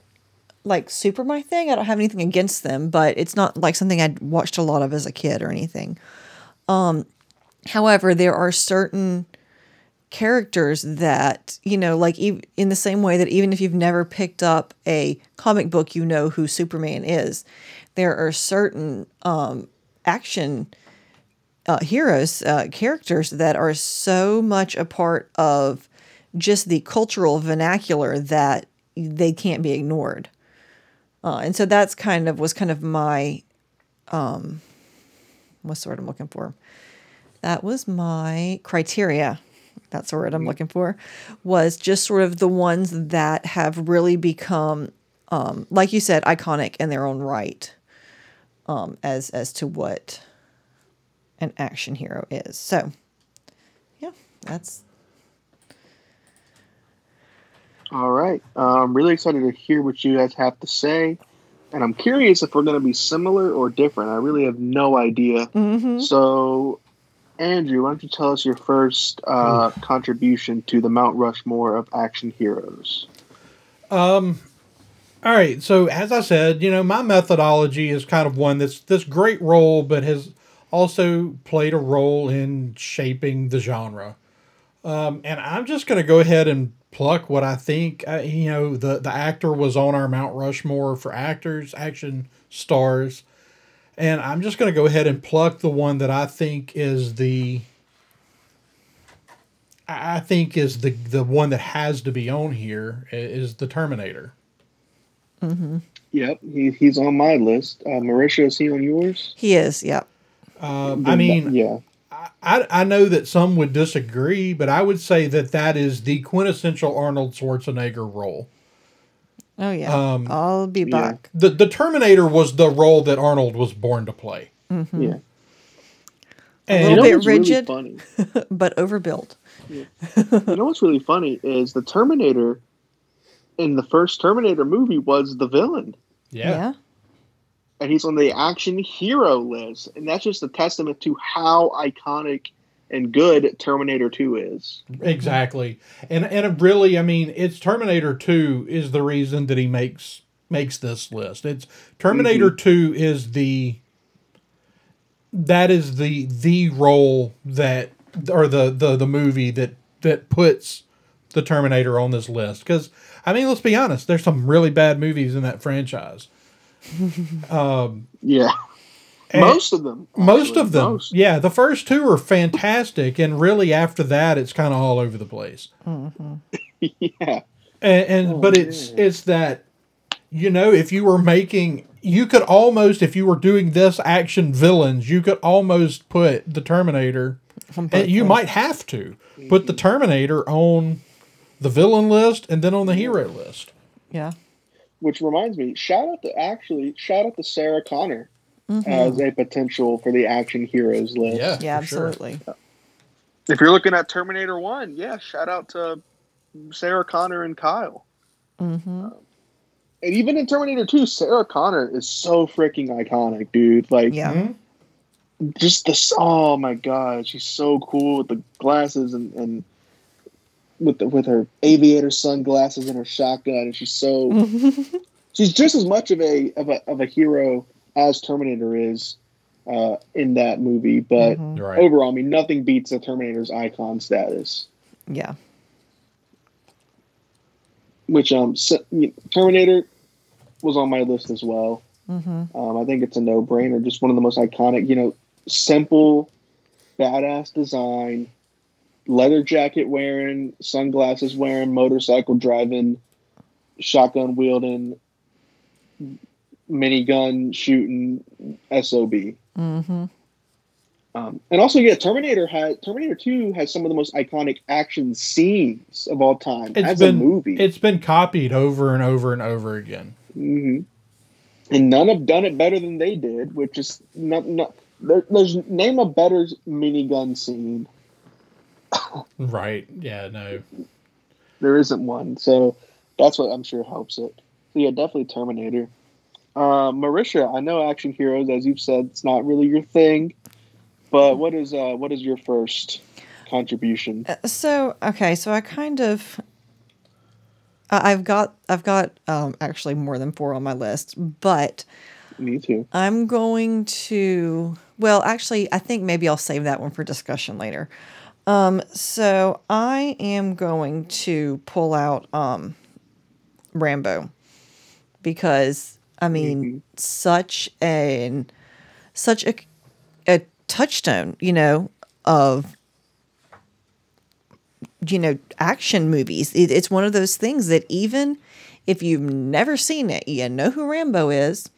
like super my thing. I don't have anything against them, but it's not like something I'd watched a lot of as a kid or anything. Um, however, there are certain characters that you know like ev- in the same way that even if you've never picked up a comic book you know who superman is there are certain um action uh, heroes, uh, characters that are so much a part of just the cultural vernacular that they can't be ignored. Uh, and so that's kind of was kind of my um what's the word I'm looking for? That was my criteria. That's the word I'm looking for. Was just sort of the ones that have really become, um, like you said, iconic in their own right, um, as as to what an action hero is. So, yeah, that's All right. Uh, I'm really excited to hear what you guys have to say. And I'm curious if we're going to be similar or different. I really have no idea. So, Andrew, why don't you tell us your first uh, contribution to the Mount Rushmore of action heroes? Um, All right. So as I said, you know, my methodology is kind of one that's this great role, but has also played a role in shaping the genre. Um, and I'm just going to go ahead and pluck what I think. Uh, you know, the the actor was on our Mount Rushmore for actors, action stars, and I'm just going to go ahead and pluck the one that I think is the. I I think is the the one that has to be on here is i- is the Terminator. Yep, he, he's on my list. Uh, Merisha, is he on yours? he is. Yep. Um, I mean, yeah. I, I know that some would disagree, but I would say that that is the quintessential Arnold Schwarzenegger role. oh yeah. Um, I'll be back. The the Terminator was the role that Arnold was born to play. Yeah. A little You know bit what's really rigid. funny? <laughs> but overbuilt. you know what's really funny is the Terminator in the first Terminator movie was the villain. yeah, and he's on the action hero list, and that's just a testament to how iconic and good Terminator Two is. exactly. And and really, I mean, it's Terminator Two is the reason that he makes makes this list. It's Terminator mm-hmm. Two is the that is the the role that or the the the movie that that puts the Terminator on this list because I mean let's be honest there's some really bad movies in that franchise Um, yeah, most of them. most of them most. yeah the first two are fantastic and really after that it's kind of all over the place mm-hmm. <laughs> yeah, and, and Oh, but it's yeah. it's that you know if you were making you could almost if you were doing this action villains you could almost put the terminator and you might have to put the mm-hmm. terminator on the villain list and then on the hero list Yeah. Which reminds me, shout out to actually shout out to Sarah Connor Mm-hmm. as a potential for the action heroes list. yeah Yeah, for sure. absolutely. If you're looking at Terminator One, yeah, shout out to Sarah Connor and Kyle. hmm And even in Terminator 2, Sarah Connor is so freaking iconic, dude. Like, Yeah. Mhm. just the oh my god, she's so cool with the glasses and, and with the, with her aviator sunglasses and her shotgun, and she's so <laughs> she's just as much of a of a of a hero as Terminator is uh, in that movie. But Mhm. right overall, I mean, nothing beats the Terminator's icon status. Yeah. Which um, s- Terminator was on my list as well. hmm Um, I think it's a no brainer. Just one of the most iconic, you know, simple, badass design, leather jacket wearing, sunglasses wearing, motorcycle driving, shotgun wielding, minigun shooting, SOB. hmm Um, and also, yeah, Terminator had Terminator Two has some of the most iconic action scenes of all time It's as been a movie. it's been copied over and over and over again hmm And none have done it better than they did, which is not, not there, there's name a better minigun scene. Right yeah no There isn't one, so that's what I'm sure helps it. So yeah, definitely Terminator. Uh, Merisha, I know action heroes, as you've said, it's not really your thing. But what is uh, what is your first contribution? So okay, so I kind of I- I've got I've got um, actually more than four on my list, but Me too. I'm going to well, actually, I think maybe I'll save that one for discussion later. Um, so I am going to pull out um, Rambo because I mean, such an such a a touchstone, you know, of you know action movies. It, it's one of those things that even if you've never seen it, you know who Rambo is.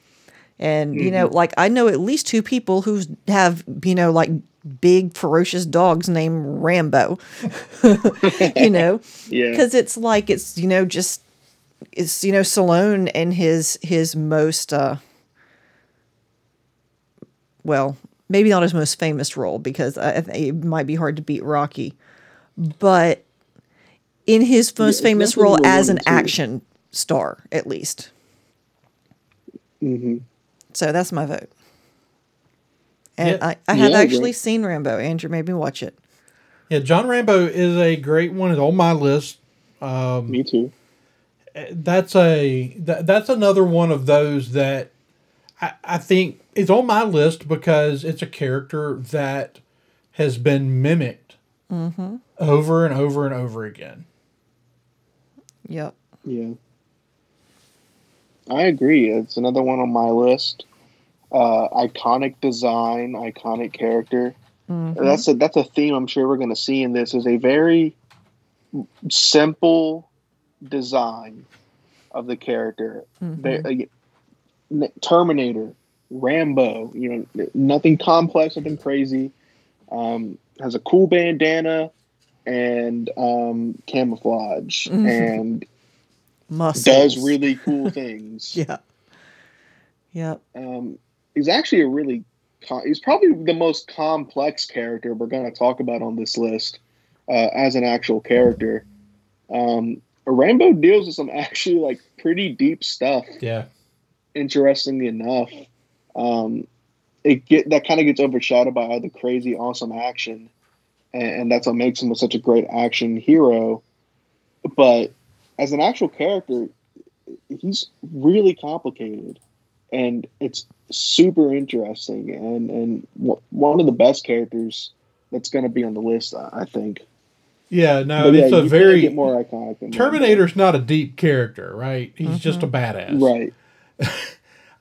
And, you know, like I know at least two people who have, you know, like big ferocious dogs named Rambo. <laughs> you know, <laughs> Yeah. because it's like it's you know just it's you know Stallone and his his most uh well maybe not his most famous role because I, I it might be hard to beat Rocky, but in his most it's famous role as an action star at least. hmm So that's my vote. And Yeah. I, I have Yeah, actually great. seen Rambo. Andrew made me watch it. Yeah, John Rambo is a great one. It's on my list. Um, Me too. that's a that, that's another one of those that I, I think is on my list because it's a character that has been mimicked over and over and over again. Yep. Yeah. I agree. It's another one on my list. Uh, iconic design, iconic character. That's a that's a theme I'm sure we're going to see in this. Is a very simple design of the character. They- uh, Terminator, Rambo. You know, nothing complex, nothing crazy. Um, has a cool bandana and um, camouflage and Muscles. does really <laughs> cool things. Yeah. Yep. um, he's actually a really co- he's probably the most complex character we're going to talk about on this list uh, as an actual character. Um, Rambo deals with some actually like pretty deep stuff. Yeah, Interestingly enough, um, it get that kind of gets overshadowed by all the crazy, awesome action, and, and that's what makes him such a great action hero. But as an actual character, he's really complicated, and it's super interesting, and and w- one of the best characters that's going to be on the list, I I think. yeah. No, But it's you a can't very get more iconic than Rambo. Terminator's not a deep character, right? He's just a badass, right? <laughs>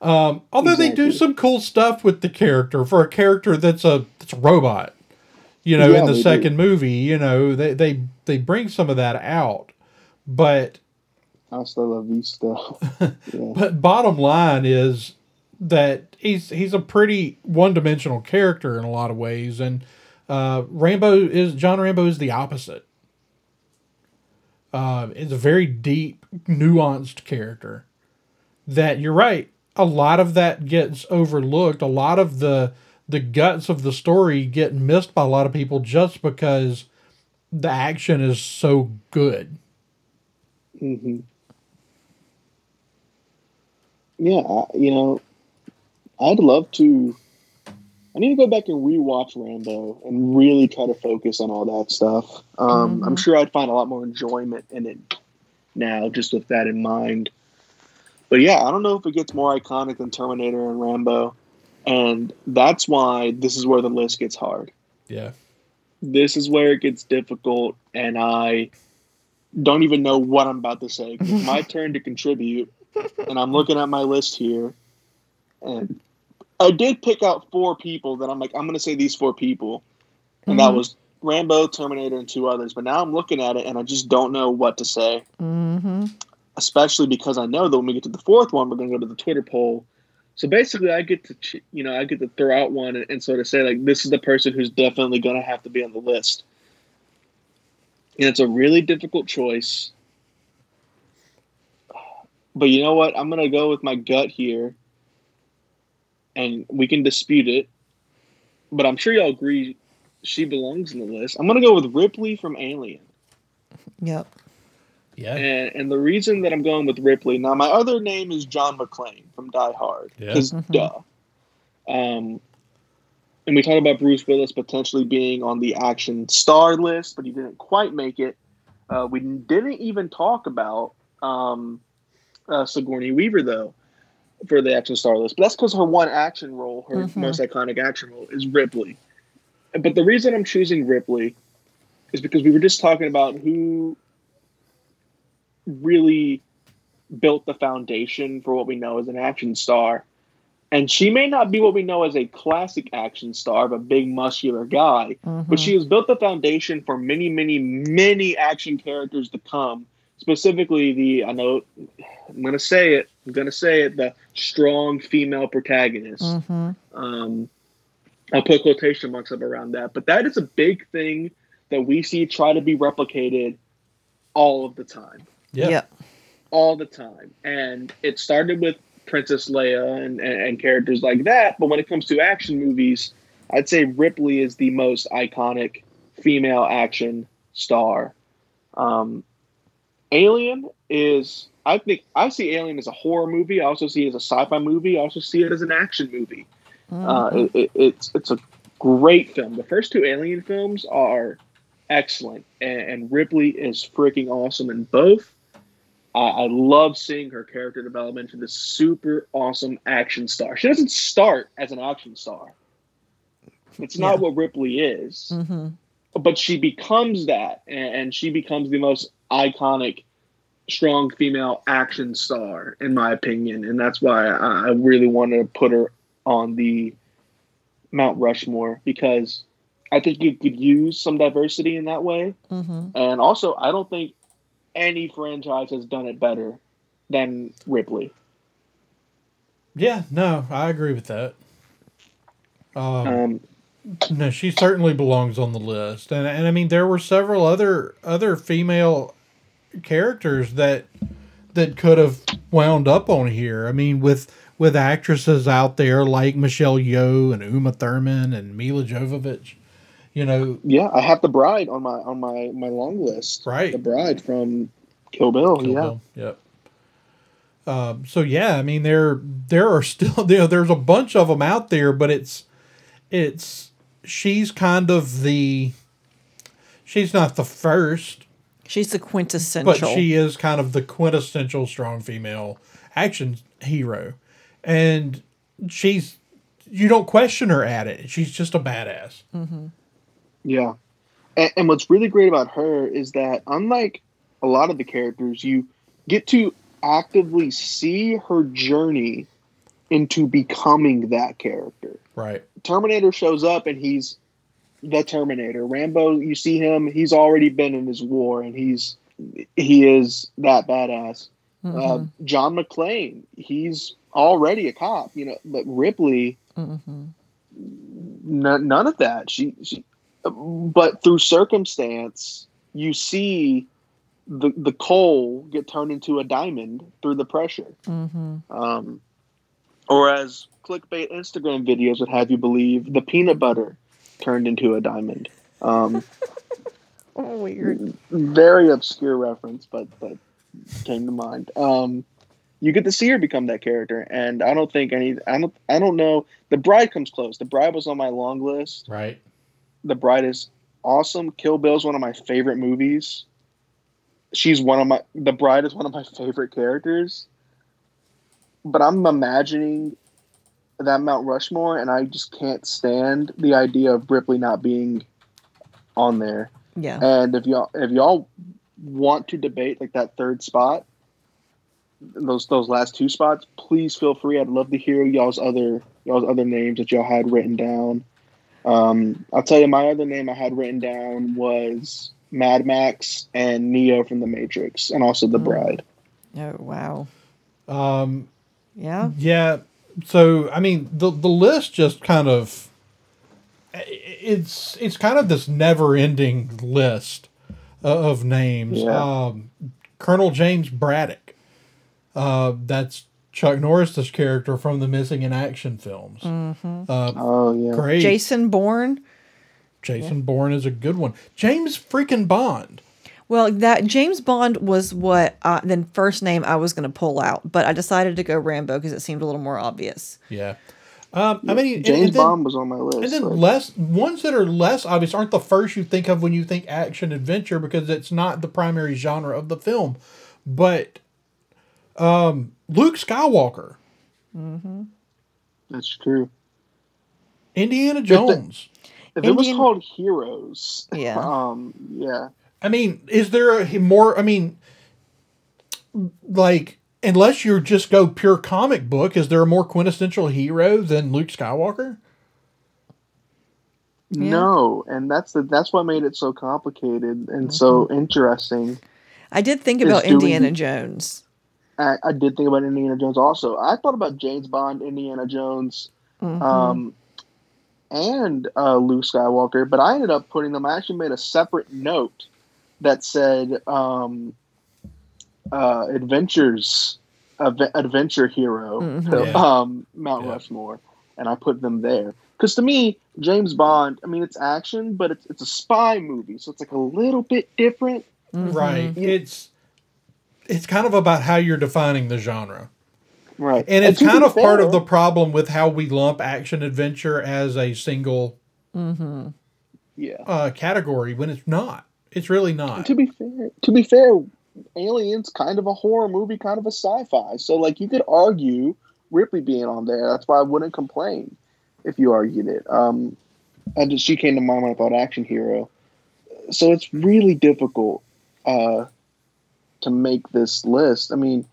Um, although they do some cool stuff with the character for a character that's a that's a robot. You know, Yeah, in the they do. second movie, you know, they, they they bring some of that out. But Hasta la vista. yeah. but bottom line is that he's he's a pretty one dimensional character in a lot of ways, and uh, Rambo is John Rambo is the opposite. Uh, it's a very deep, nuanced character. That you're right. A lot of that gets overlooked. A lot of the the guts of the story get missed by a lot of people just because the action is so good. Hmm Yeah, I, you know, I'd love to. I need to go back and rewatch Rambo and really try to focus on all that stuff. Um, I'm sure I'd find a lot more enjoyment in it now, just with that in mind. But yeah, I don't know if it gets more iconic than Terminator and Rambo, and that's why this is where the list gets hard. Yeah. this is where it gets difficult and i don't even know what i'm about to say. it's my <laughs> turn to contribute and i'm looking at my list here and i did pick out four people that i'm like i'm going to say these four people and that was rambo terminator and two others but now i'm looking at it and i just don't know what to say Mm-hmm. especially because i know that when we get to the fourth one we're going to go to the twitter poll so basically i get to you know i get to throw out one and, and sort of say like this is the person who's definitely going to have to be on the list and it's a really difficult choice but you know what i'm going to go with my gut here and we can dispute it but i'm sure y'all agree she belongs in the list i'm going to go with ripley from alien Yep. Yeah. and, and the reason that I'm going with Ripley now, my other name is John McClane from Die Hard, Yeah. because duh. Um, and we talked about Bruce Willis potentially being on the action star list, but he didn't quite make it. Uh, we didn't even talk about um, uh, Sigourney Weaver though for the action star list, but that's because her one action role, her Mhm. most iconic action role, is Ripley. But the reason I'm choosing Ripley is because we were just talking about who really built the foundation for what we know as an action star. And she may not be what we know as a classic action star, but big muscular guy, but she has built the foundation for many, many, many action characters to come specifically the I know I'm gonna say it. I'm gonna say it. The strong female protagonist. Mm-hmm. Um, I'll put quotation marks up around that, but that is a big thing that we see try to be replicated all of the time, Yeah. Yep. all the time. And it started with Princess Leia and, and, and characters like that, but when it comes to action movies, I'd say Ripley is the most iconic female action star. Um, Alien is, I think, I see Alien as a horror movie. I also see it as a sci-fi movie. I also see it as an action movie. Uh, it, it, it's it's a great film. The first two Alien films are excellent, and, and Ripley is freaking awesome in both. I, I love seeing her character development to this super awesome action star. She doesn't start as an action star. It's not Yeah. what Ripley is, Mm-hmm. but she becomes that, and, and she becomes the most iconic, strong female action star, in my opinion, and that's why I, I really wanted to put her on the Mount Rushmore because I think you could use some diversity in that way, Mm-hmm. and also I don't think any franchise has done it better than Ripley. Yeah, no, I agree with that. Um, Um, no, she certainly belongs on the list, and and I mean there were several other other female characters that that could have wound up on here. I mean, with with actresses out there like Michelle Yeoh and Uma Thurman and Milla Jovovich, you know, yeah, I have the Bride on my on my my long list. Right. the Bride from Kill Bill. Kill yeah, Bill. Yep. Um, so yeah, I mean there there are still <laughs> you know, there's a bunch of them out there, but it's it's she's kind of the she's not the first, She's the quintessential. but she is kind of the quintessential strong female action hero, and she's you don't question her at it. She's just a badass. Yeah. And, and what's really great about her is that, unlike a lot of the characters, you get to actively see her journey into becoming that character. Right. Terminator shows up and he's the Terminator. Rambo, you see him, he's already been in his war and he's he is that badass. Mhm. Uh, John McClane, he's already a cop, you know, but Ripley, Mhm. N- none of that. She, she, but through circumstance, you see the the coal get turned into a diamond through the pressure. Mhm. Um, or as clickbait Instagram videos would have you believe, the peanut butter turned into a diamond. Um, Oh, <laughs> weird. very obscure reference, but but came to mind. Um, you get to see her become that character, and I don't think any. I don't. I don't know. The Bride comes close. The Bride was on my long list. Right. The Bride is awesome. Kill Bill is one of my favorite movies. She's one of my. The Bride is one of my favorite characters. But I'm imagining that Mount Rushmore, and I just can't stand the idea of Ripley not being on there. Yeah. And if y'all if y'all want to debate like that third spot, those those last two spots, please feel free. I'd love to hear y'all's other y'all's other names that y'all had written down. Um, I'll tell you, my other name I had written down was Mad Max and Neo from The Matrix, and also The Mm. Bride. Oh, wow. Um, Yeah. Yeah. So I mean, the the list just kind of it's it's kind of this never-ending list of names. Yeah. Um, Colonel James Braddock. Uh, that's Chuck Norris's character from the Missing in Action films. Mm-hmm. Uh, Oh yeah, great. Jason Bourne. Jason Bourne is a good one. James freaking Bond. Well, that James Bond was what uh, the first name I was going to pull out, but I decided to go Rambo because it seemed a little more obvious. Yeah. Um, I mean, and- James and then- Bond was on my list. And then like- less ones that are less obvious aren't the first you think of when you think action adventure because it's not the primary genre of the film. But um, Luke Skywalker, Mm-hmm. that's true. Indiana the- Jones. If it was called Heroes, Yeah. <laughs> um, yeah, I mean, is there a more? I mean, like unless you just go pure comic book, is there a more quintessential hero than Luke Skywalker? Yeah. No, and that's the that's what made it so complicated and so interesting. I did think about doing- Indiana Jones. I, I did think about Indiana Jones also. I thought about James Bond, Indiana Jones, Mhm. um, and uh, Luke Skywalker, but I ended up putting them. I actually made a separate note that said um, uh, "Adventures, Adve- Adventure Hero, Mhm. so, Yeah. um, Mount Yeah. Rushmore," and I put them there because to me, James Bond. I mean, it's action, but it's it's a spy movie, so it's like a little bit different. Mhm. Right. Yeah. It's it's kind of about how you're defining the genre. Right, And it's kind of part of the problem with how we lump action adventure as a single Mhm. yeah. uh, category when it's not. It's really not. to be fair, to be fair, Aliens kind of a horror movie, kind of a sci-fi. So like you could argue Ripley being on there. That's why I wouldn't complain if you argued it. Um, and she came to mind when I thought action hero. So it's really difficult uh, to make this list. I mean,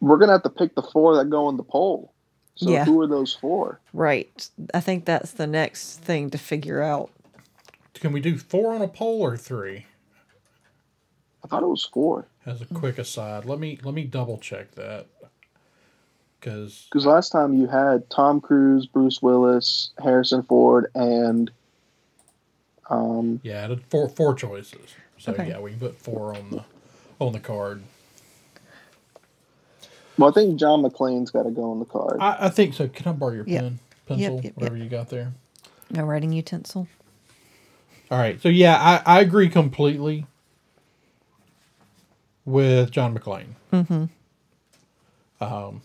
we're gonna have to pick the four that go in the poll. So Yeah. who are those four? Right. I think that's the next thing to figure out. Can we do four on a poll or three? I thought it was four. As a quick aside, let me let me double check that because Because last time you had Tom Cruise, Bruce Willis, Harrison Ford, and um, yeah, four four choices. So Okay. yeah, we can put four on the on the card. well, I think John McClane's got to go on the card. I, I think so. Can I borrow your Yep. pen, pencil, Yep, yep, whatever you got there? No writing utensil. All right. So yeah, I, I agree completely with John McClane. Mm-hmm. Um,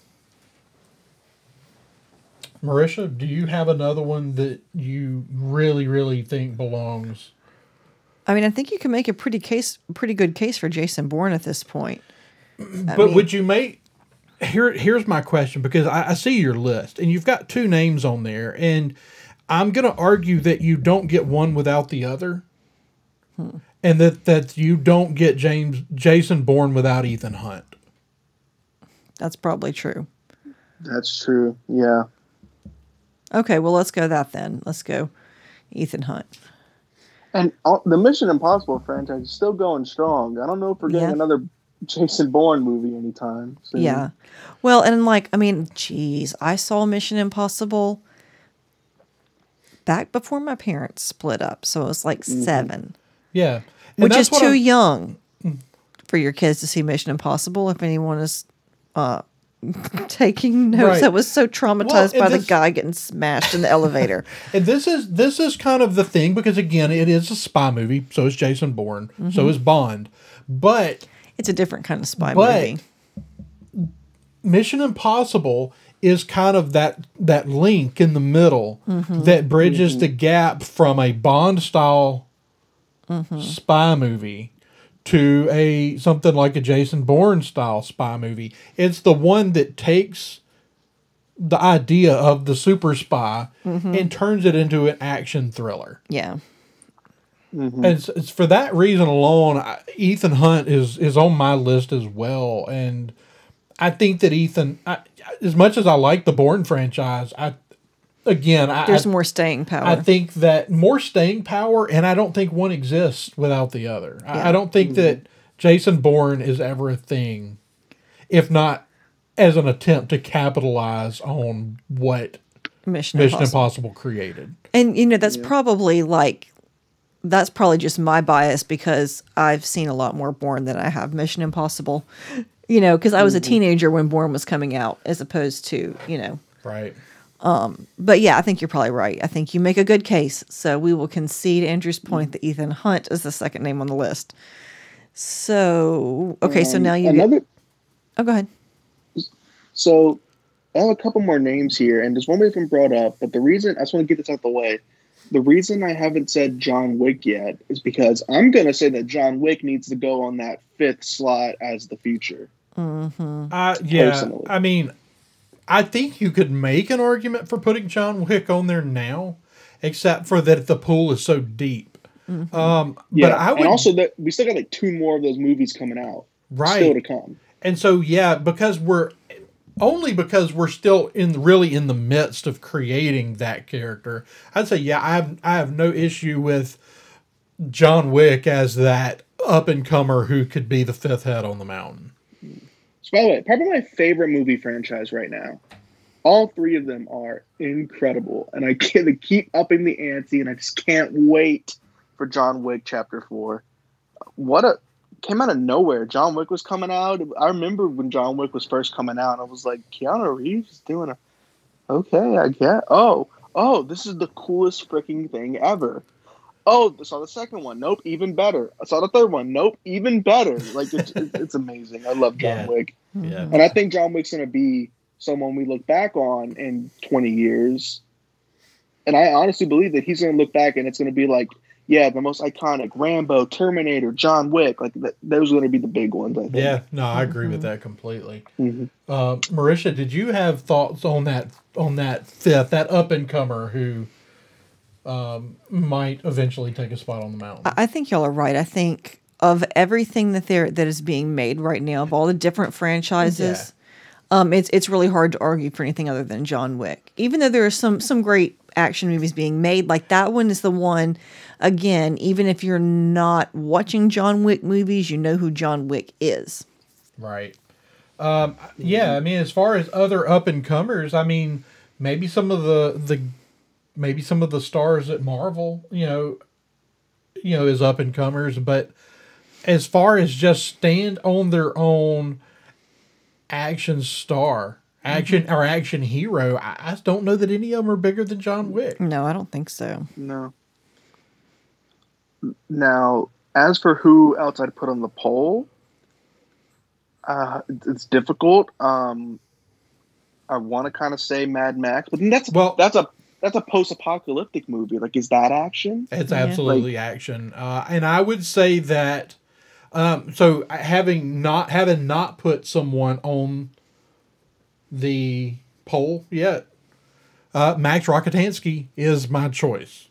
Merisha, do you have another one that you really, really think belongs? I mean, I think you can make a pretty case, pretty good case for Jason Bourne at this point. I but mean- would you make here? Here's my question because I, I see your list and you've got two names on there, and I'm going to argue that you don't get one without the other, Hmm. and that that you don't get James Jason Bourne without Ethan Hunt. That's probably true. That's true. Yeah. Okay, well, let's go that then. Let's go Ethan Hunt. And all, the Mission Impossible franchise is still going strong. I don't know if we're getting Yeah. another Jason Bourne movie anytime soon. Yeah. Well, and like, I mean, geez, I saw Mission Impossible back before my parents split up. So it was like seven, Yeah, And which is too I'm- young for your kids to see Mission Impossible. If anyone is uh, <laughs> taking notes, Right. that was so traumatized Well, by the guy getting smashed in the elevator. <laughs> And this is this is kind of the thing because again, it is a spy movie. So is Jason Bourne. Mm-hmm. So is Bond. But It's a different kind of spy But- movie. Mission Impossible is kind of that that link in the middle mm-hmm. that bridges mm-hmm. the gap from a Bond style mm-hmm. spy movie to a something like a Jason Bourne style spy movie. It's the one that takes the idea of the super spy mm-hmm. and turns it into an action thriller. Yeah. Mm-hmm. And it's, it's for that reason alone, I, Ethan Hunt is is on my list as well. And I think that Ethan, I, as much as I like the Bourne franchise, I again, I, There's I, more staying power. I think that more staying power, and I don't think one exists without the other. I, Yeah. I don't think mm-hmm. that Jason Bourne is ever a thing, if not as an attempt to capitalize on what Mission, Mission Impossible. Impossible created. And you know, that's probably like that's probably just my bias because I've seen a lot more Bourne than I have Mission Impossible. <laughs> You know, because I was a mm-hmm. teenager when Bourne was coming out, as opposed to you know. Right. But yeah, I think you're probably right. I think you make a good case. So we will concede Andrew's point that Ethan Hunt is the second name on the list. So okay, so Um, now you get. another. Oh, go ahead. So I have a couple more names here, and there's one we've been brought up. But the reason I just want to get this out of the way, the reason I haven't said John Wick yet is because I'm going to say that John Wick needs to go on that fifth slot as the future. Mm-hmm. Uh, yeah, Personally. I mean, I think you could make an argument for putting John Wick on there now, except for that the pool is so deep. Um, Yeah, but I would and also that we still got like two more of those movies coming out still right, to come. and so yeah, because we're only because we're still in really in the midst of creating that character. I'd say yeah, I have I have no issue with John Wick as that up and comer who could be the fifth head on the mountain. By the way, probably my favorite movie franchise right now. All three of them are incredible, and I can't <laughs> keep upping the ante, and I just can't wait for John Wick Chapter Four. What a came out of nowhere. John Wick was coming out. I remember when John Wick was first coming out. And I was like, Keanu Reeves is doing a okay. I get. Oh, oh, this is the coolest freaking thing ever. Oh, I saw the second one. Nope, even better. I saw the third one. Nope, even better. Like it's, it's, it's amazing. I love John Yeah. Wick, Yeah. and I think John Wick's gonna be someone we look back on in twenty years. And I honestly believe that he's gonna look back and it's gonna be like, yeah, the most iconic Rambo, Terminator, John Wick. Like th- those are gonna be the big ones. I think. Yeah, no, I agree with that completely. Mhm. Uh, Merisha, did you have thoughts on that on that fifth, that up and comer who um, might eventually take a spot on the mountain? I think y'all are right. I think of everything that there that is being made right now, of all the different franchises, um, it's it's really hard to argue for anything other than John Wick. Even though there are some some great action movies being made, like that one is the one. Again, even if you're not watching John Wick movies, you know who John Wick is. Right. Um, yeah, I mean, as far as other up and comers, I mean, maybe some of the the maybe some of the stars at Marvel, you know, you know, is up and comers, but as far as just stand on their own action star, action or action hero, I, I don't know that any of them are bigger than John Wick. No, I don't think so. No. Now, as for who else I'd put on the poll, uh, it's difficult. Um, I want to kind of say Mad Max, but that's Well- that's a that's a post-apocalyptic movie. Like, is that action? It's Yeah. absolutely action, uh, and I would say that. Um, so having not having not put someone on the poll yet, uh, Max Rockatansky is my choice.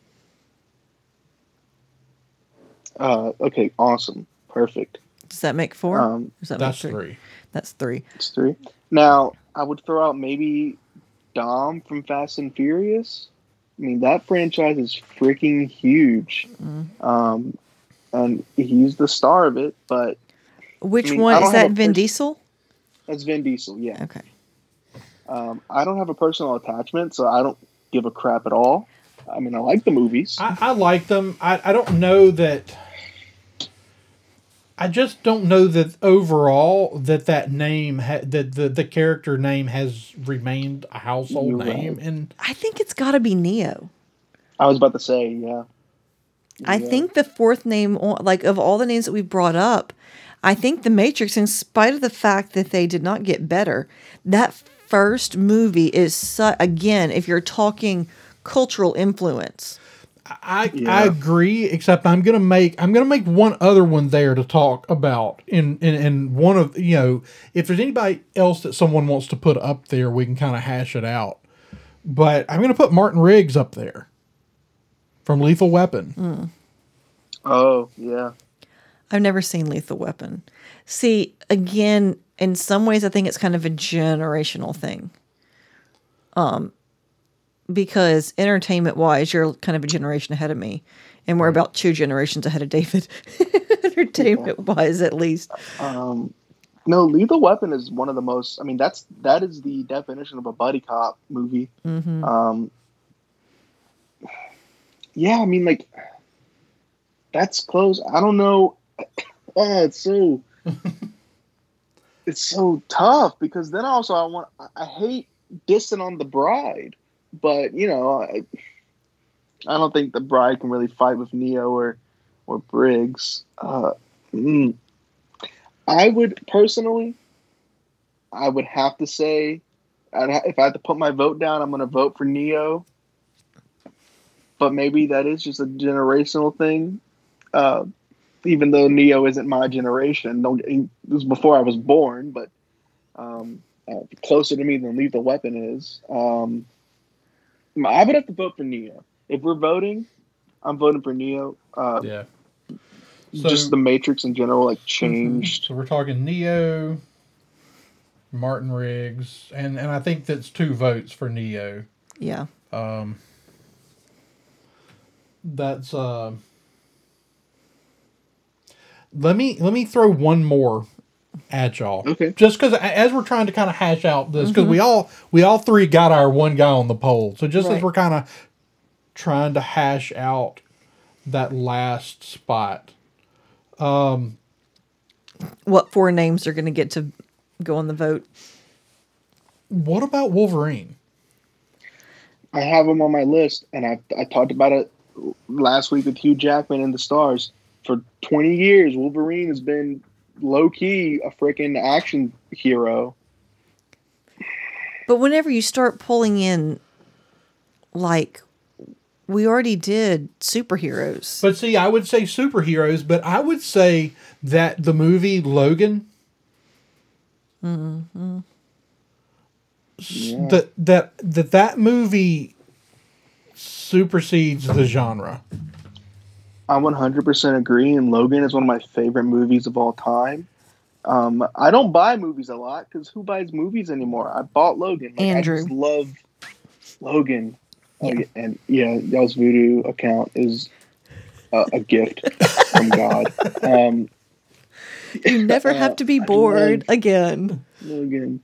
Uh, okay, awesome, perfect. Does that make four? Um, that That's make three. That's three. It's three. Now, I would throw out maybe Dom from Fast and Furious. I mean, that franchise is freaking huge. Um, and he's the star of it, but Which mean, one is that? a Vin pers- Diesel? that's Vin Diesel, yeah. Okay. Um, I don't have a personal attachment, so I don't give a crap at all. I mean, I like the movies. I, I like them. I, I don't know that. I just don't know that overall that that name ha- that the the character name has remained a household You're right. name and I think it's got to be Neo. I was about to say, yeah. I Yeah. think the fourth name, like of all the names that we brought up, I think The Matrix, in spite of the fact that they did not get better, that first movie is su- again, if you're talking cultural influence, I Yeah. I agree, except I'm gonna make I'm gonna make one other one there to talk about in in, in one of you know if there's anybody else that someone wants to put up there, we can kind of hash it out. But I'm gonna put Martin Riggs up there from Lethal Weapon. Oh, yeah. I've never seen Lethal Weapon. See, again, in some ways, I think it's kind of a generational thing. Um, because entertainment wise, you're kind of a generation ahead of me, and we're about two generations ahead of David. <laughs> entertainment wise, at least. Um, no, Lethal Weapon is one of the most. I mean, that's that is the definition of a buddy cop movie. hmm Um, yeah, I mean, like that's close. I don't know. Oh, <coughs> it's so <laughs> it's so tough because then also I want I- I hate dissing on the bride, but you know I I don't think the bride can really fight with Neo or or Briggs. Uh, mm. I would personally, I would have to say, ha- if I had to put my vote down, I'm going to vote for Neo. But maybe that is just a generational thing. Uh, even though Neo isn't my generation, don't he, this was before I was born, but um, uh, closer to me than Lethal Weapon is. Um, I would have to vote for Neo. If we're voting, I'm voting for Neo. Uh, Yeah. just the Matrix in general, like changed. So we're talking Neo, Martin Riggs, and and I think that's two votes for Neo. Yeah. Um, that's uh, let me let me throw one more at y'all. Okay. Just because as we're trying to kind of hash out this, because we all we all three got our one guy on the poll. So just as we're kind of trying to hash out that last spot, um, What four names are going to get to go on the vote? what about Wolverine? I have him on my list, and I I talked about it last week with Hugh Jackman and the Stars. For 20 years, Wolverine has been low key a freaking action hero. But whenever you start pulling in, like, we already did superheroes. But see, I would say superheroes, but I would say that the movie Logan. Mm-hmm. Yeah. That that that that movie supersedes the genre. I 100% agree, and Logan is one of my favorite movies of all time. Um, I don't buy movies a lot because who buys movies anymore? I bought Logan. Like, Andrew. I just love Logan. Yeah. and yeah, y'all's Vudu account is a, a gift from <laughs> God. Um, You never have to be bored again. Logan.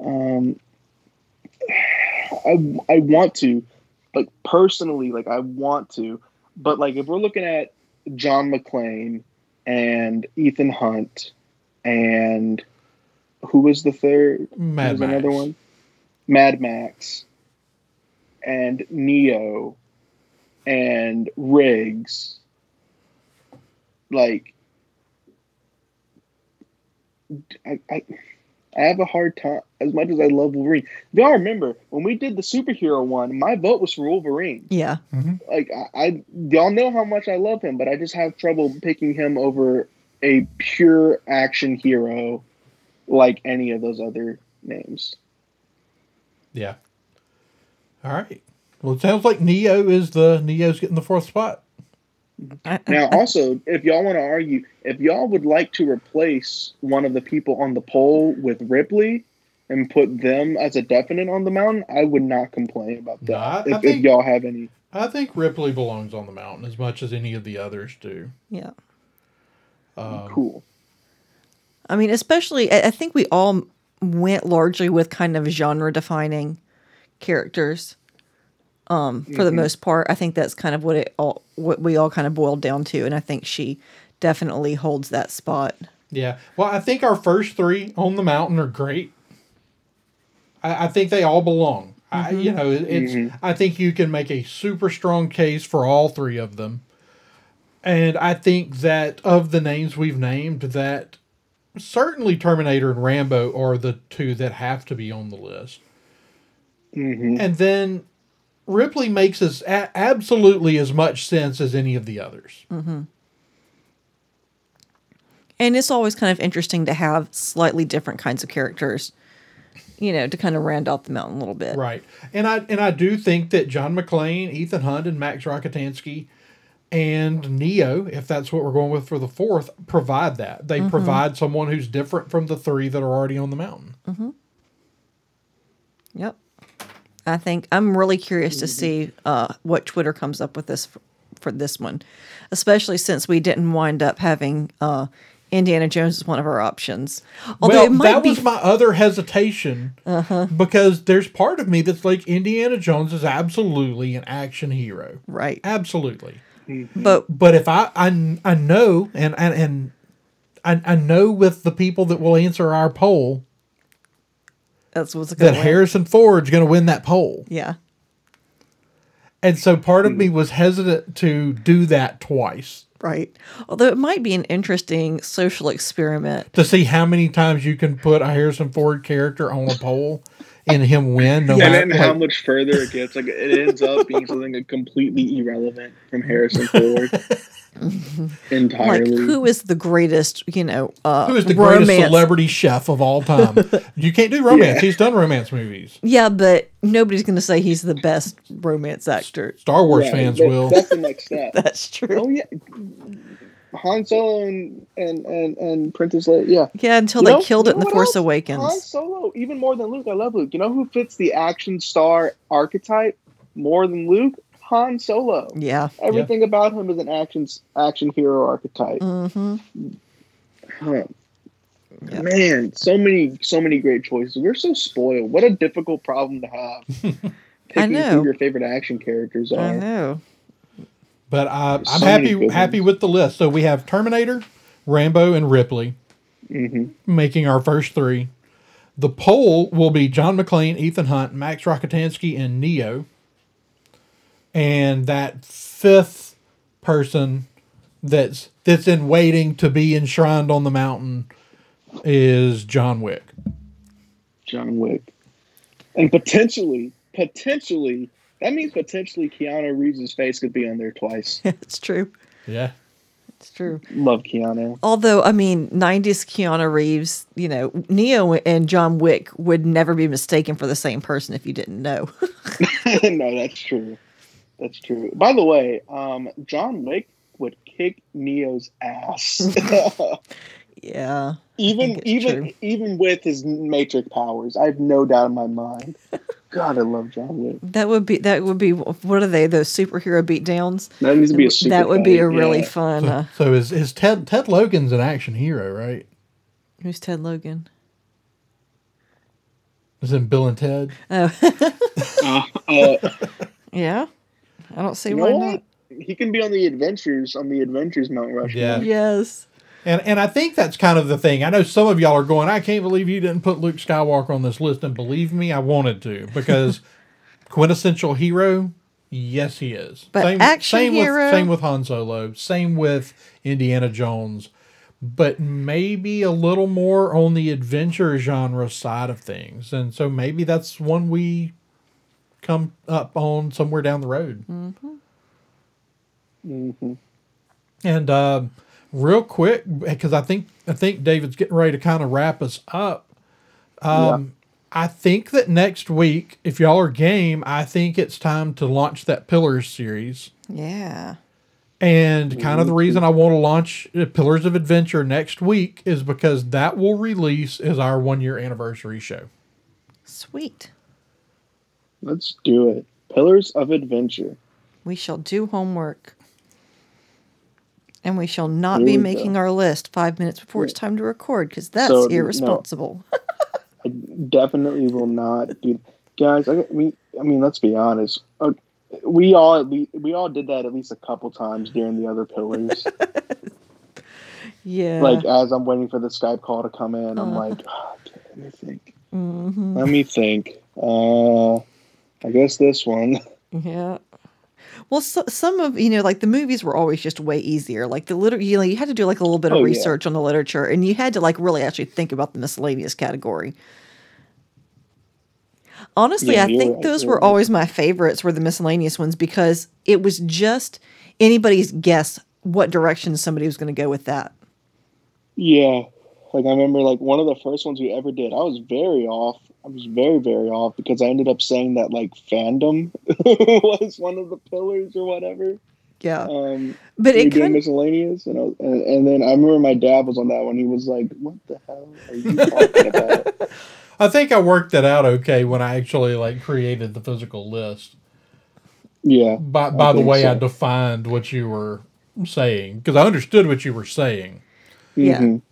Um, I I want to, like personally, like I want to, but like if we're looking at John McClane and Ethan Hunt and who was the third? Mad was Max. another one? Mad Max and Neo and Riggs. Like I, I I have a hard time as much as I love Wolverine. If y'all remember when we did the superhero one, my vote was for Wolverine. Yeah. Mm-hmm. Like I, I y'all know how much I love him, but I just have trouble picking him over a pure action hero like any of those other names. Yeah. All right. Well, it sounds like Neo is the Neo's getting the fourth spot. I, I- Now, also, if y'all want to argue, if y'all would like to replace one of the people on the poll with Ripley and put them as a definite on the mountain, I would not complain about that. No, I- I if, if y'all have any, I think Ripley belongs on the mountain as much as any of the others do. yeah. Um, cool. I mean, especially, I I think we all went largely with kind of genre defining characters. Um, for the most part, I think that's kind of what it all what we all kind of boiled down to, and I think she definitely holds that spot. Yeah. Well, I think our first three on the mountain are great. I, I think they all belong. I, you know, it- it's. I think you can make a super strong case for all three of them, and I think that of the names we've named, that certainly Terminator and Rambo are the two that have to be on the list. hmm And then Ripley makes as a- absolutely as much sense as any of the others. Mm-hmm. And it's always kind of interesting to have slightly different kinds of characters, you know, to kind of round out the mountain a little bit. Right. And I and I do think that John McClane, Ethan Hunt, and Max Rockatansky and Neo, if that's what we're going with for the fourth, provide that. They mm-hmm. provide someone who's different from the three that are already on the mountain. Mm-hmm. Yep. I think I'm really curious to see uh, what Twitter comes up with this for, for this one, especially since we didn't wind up having uh, Indiana Jones as one of our options. Although well, it might that be was my other hesitation because there's part of me that's like Indiana Jones is absolutely an action hero. right, Absolutely. but But if I I, I know and and, and I, I know with the people that will answer our poll that's what's that going. Harrison Ford's going to win that poll. Yeah, And so part of me was hesitant to do that twice right. Although it might be an interesting social experiment. to see how many times you can put a Harrison Ford character on a poll and him win. No And matter then how much further it gets, like it ends up being something completely irrelevant from Harrison Ford <laughs> <laughs> Like, who is the greatest, you know, uh, who is the romance? greatest celebrity chef of all time? <laughs> you can't do romance. He's done romance movies. Yeah, but nobody's going to say he's the best romance actor. Star Wars Yeah, fans that- will. That's the next step. <laughs> That's true. oh yeah, Han Solo and and and, and Princess Leia. Yeah, Yeah, until You they know- killed you it in The Force else? Han Awakens. Solo, even more than Luke. I love Luke. You know who fits the action star archetype more than Luke? Han Solo. Yeah. Everything about him is an action action hero archetype. Mm-hmm. Huh. Yeah. Man, so many so many great choices. We're so spoiled. What a difficult problem to have. <laughs> Picking know. who your favorite action characters I are. know. But I, I'm So happy happy with the list. So we have Terminator, Rambo, and Ripley hmm making our first three. The poll will be John McClane, Ethan Hunt, Max Rockatansky, and Neo. And that fifth person that's that's in waiting to be enshrined on the mountain is John Wick. John Wick. And potentially, potentially, that means potentially Keanu Reeves' face could be on there twice. <laughs> it's true. Yeah. It's true. Love Keanu. Although, I mean, 90s Keanu Reeves, you know, Neo and John Wick would never be mistaken for the same person if you didn't know. <laughs> <laughs> no, that's true. That's true. By the way, um, John Wick would kick Neo's ass. <laughs> yeah. <laughs> even even true. even with his matrix powers, I have no doubt in my mind. God, I love John Wick. That would be, that would be, what are they, those superhero beatdowns? That needs to be a super That would be a really yeah. fun. So, Uh, so is, is Ted Ted Logan's an action hero, right? who's Ted Logan? Is in Bill and Ted? <laughs> Uh, uh, Yeah. I don't see you why not. He can be on the adventures on the adventures Mount Rushmore. Yeah. Yes. And and I think that's kind of the thing. I know some of y'all are going, I can't believe you didn't put Luke Skywalker on this list. And believe me, I wanted to because <laughs> quintessential hero, yes, he is. But action same hero? with same with Han Solo, same with Indiana Jones, but maybe a little more on the adventure genre side of things. And so maybe that's one we come up on somewhere down the road. hmm Mhm. And um, real quick, because I think I think David's getting ready to kind of wrap us up. Um, I think that next week, if y'all are game, I think it's time to launch that Pillars series. Yeah. And kind of the reason I want to launch uh, Pillars of Adventure next week is because that will release as our one year anniversary show. Sweet. Let's do it. Pillars of Adventure. We shall do homework. And we shall not Here be making go. our list five minutes before it's time to record because that's So, no. irresponsible. <laughs> I definitely will not do. Guys, I mean, I mean, let's be honest. Uh, we all least, we all did that at least a couple times during the other pillars. <laughs> yeah. like as I'm waiting for the Skype call to come in, I'm Uh-huh. like, oh, okay, let me think. hmm Let me think. Uh, I guess this one. <laughs> Yeah. Well, so, some of you know, like the movies were always just way easier. Like the liter, you know, you had to do like a little bit of Oh, yeah. research on the literature, and you had to like really actually think about the miscellaneous category. Honestly, Yeah, I think right, those were right. always my favorites. Were the miscellaneous ones because it was just anybody's guess what direction somebody was going to go with that. Yeah. Like I remember like one of the first ones we ever did. I was very off. I was very, very off because I ended up saying that like fandom <laughs> was one of the pillars or whatever. Yeah, Um but it were doing could. miscellaneous and, I was, and and then I remember my dad was on that one. He was like, What the hell are you <laughs> talking about? I think I worked that out okay when I actually like created the physical list. Yeah. By I by the think way, I defined what you were saying because I understood what you were saying. Yeah. Mhm.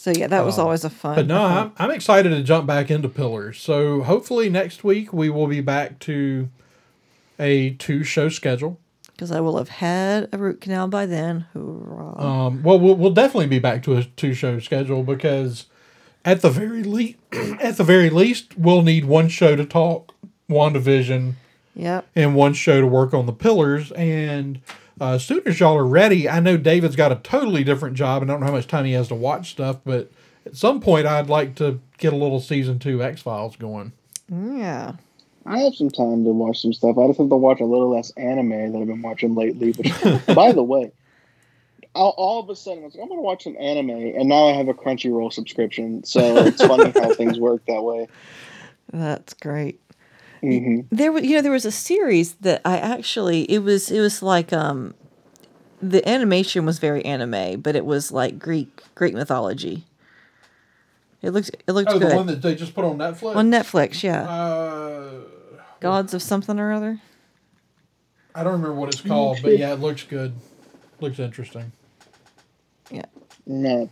So yeah, that was Um, always a fun. But no, I'm, I'm excited to jump back into Pillars. So hopefully next week we will be back to a two show schedule. because I will have had a root canal by then. Hoorah. Um, well, well, we'll definitely be back to a two show schedule because at the very least, <clears throat> at the very least, we'll need one show to talk WandaVision Yep. and one show to work on the pillars. And uh, as soon as y'all are ready, I know David's got a totally different job, and I don't know how much time he has to watch stuff, but at some point, I'd like to get a little season two X Files going. Yeah. I have some time to watch some stuff. I just have to watch a little less anime that I've been watching lately. But <laughs> by the way, all, all of a sudden I was like, I'm going to watch some anime, and now I have a Crunchyroll subscription. So it's funny how <laughs> things work that way. That's great. Hmm There was, you know, there was a series that I actually it was it was like um, the animation was very anime, but it was like Greek Greek mythology. It looks it looked Oh, good the one that they just put on Netflix? on Netflix. Yeah, uh, Gods of something or other. I don't remember what it's called, but yeah, it looks good. Looks interesting. Yeah. Not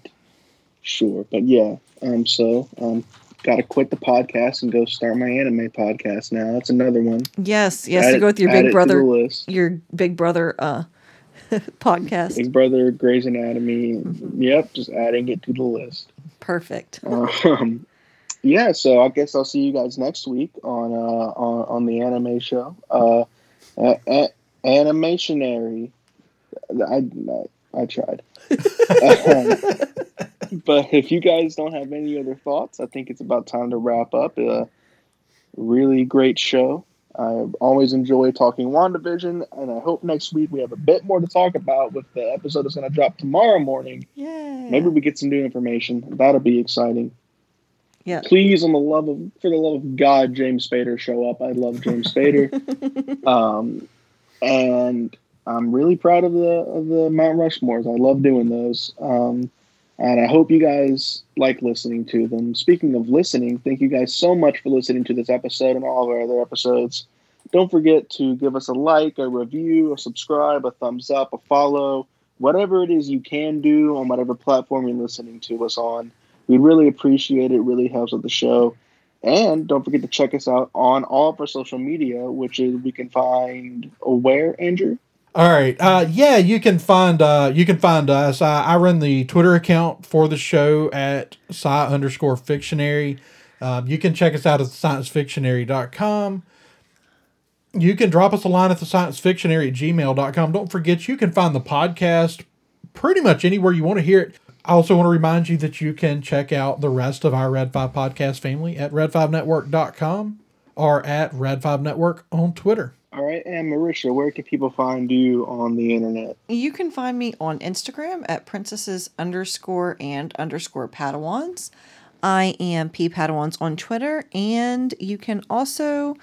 sure, but yeah. Um, so um, got to quit the podcast and go start my anime podcast now. That's another one. Yes, yes, Add to go with your big brother, list. your big brother uh <laughs> podcast. Big Brother, Grey's Anatomy. Yep, just adding it to the list. Perfect. <laughs> Um, yeah, so I guess I'll see you guys next week on uh, on, on the anime show. Uh, animationary. I, I, I tried. <laughs> Um, but if you guys don't have any other thoughts, I think it's about time to wrap up. A really great show. I always enjoy talking WandaVision, and I hope next week we have a bit more to talk about with the episode that's going to drop tomorrow morning. Yay. Maybe we get some new information. That'll be exciting. Yeah. Please, on the love of for the love of God, James Spader show up. I love James Spader. <laughs> um, and I'm really proud of the of the Mount Rushmores. I love doing those. Um, and I hope you guys like listening to them. Speaking of listening, thank you guys so much for listening to this episode and all of our other episodes. Don't forget to give us a like, a review, a subscribe, a thumbs up, a follow, whatever it is you can do on whatever platform you're listening to us on. We really appreciate it. It really helps with the show. And don't forget to check us out on all of our social media, which is we can find where, Andrew? All right. Uh, yeah, you can find uh, you can find us. I, I run the Twitter account for the show at sci underscore fictionary. Um, you can check us out at sciencefictionary.com. You can drop us a line at the sciencefictionary at gmail.com. Don't forget, you can find the podcast pretty much anywhere you want to hear it. I also want to remind you that you can check out the rest of our Red 5 podcast family at red5network.com or at Red5 Network on Twitter. All right. And Merisha, where can people find you on the internet? You can find me on Instagram at princesses underscore and underscore padawans. I am P Padawans on Twitter, and you can also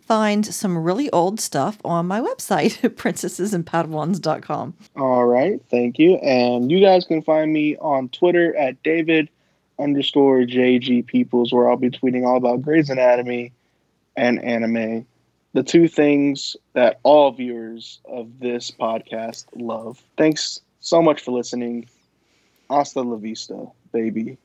find some really old stuff on my website, <laughs> princessesandpadawans.com. All right, thank you. And you guys can find me on Twitter at David underscore JG Peoples, where I'll be tweeting all about Grey's Anatomy and anime, the two things that all viewers of this podcast love. Thanks so much for listening. Hasta la vista, baby.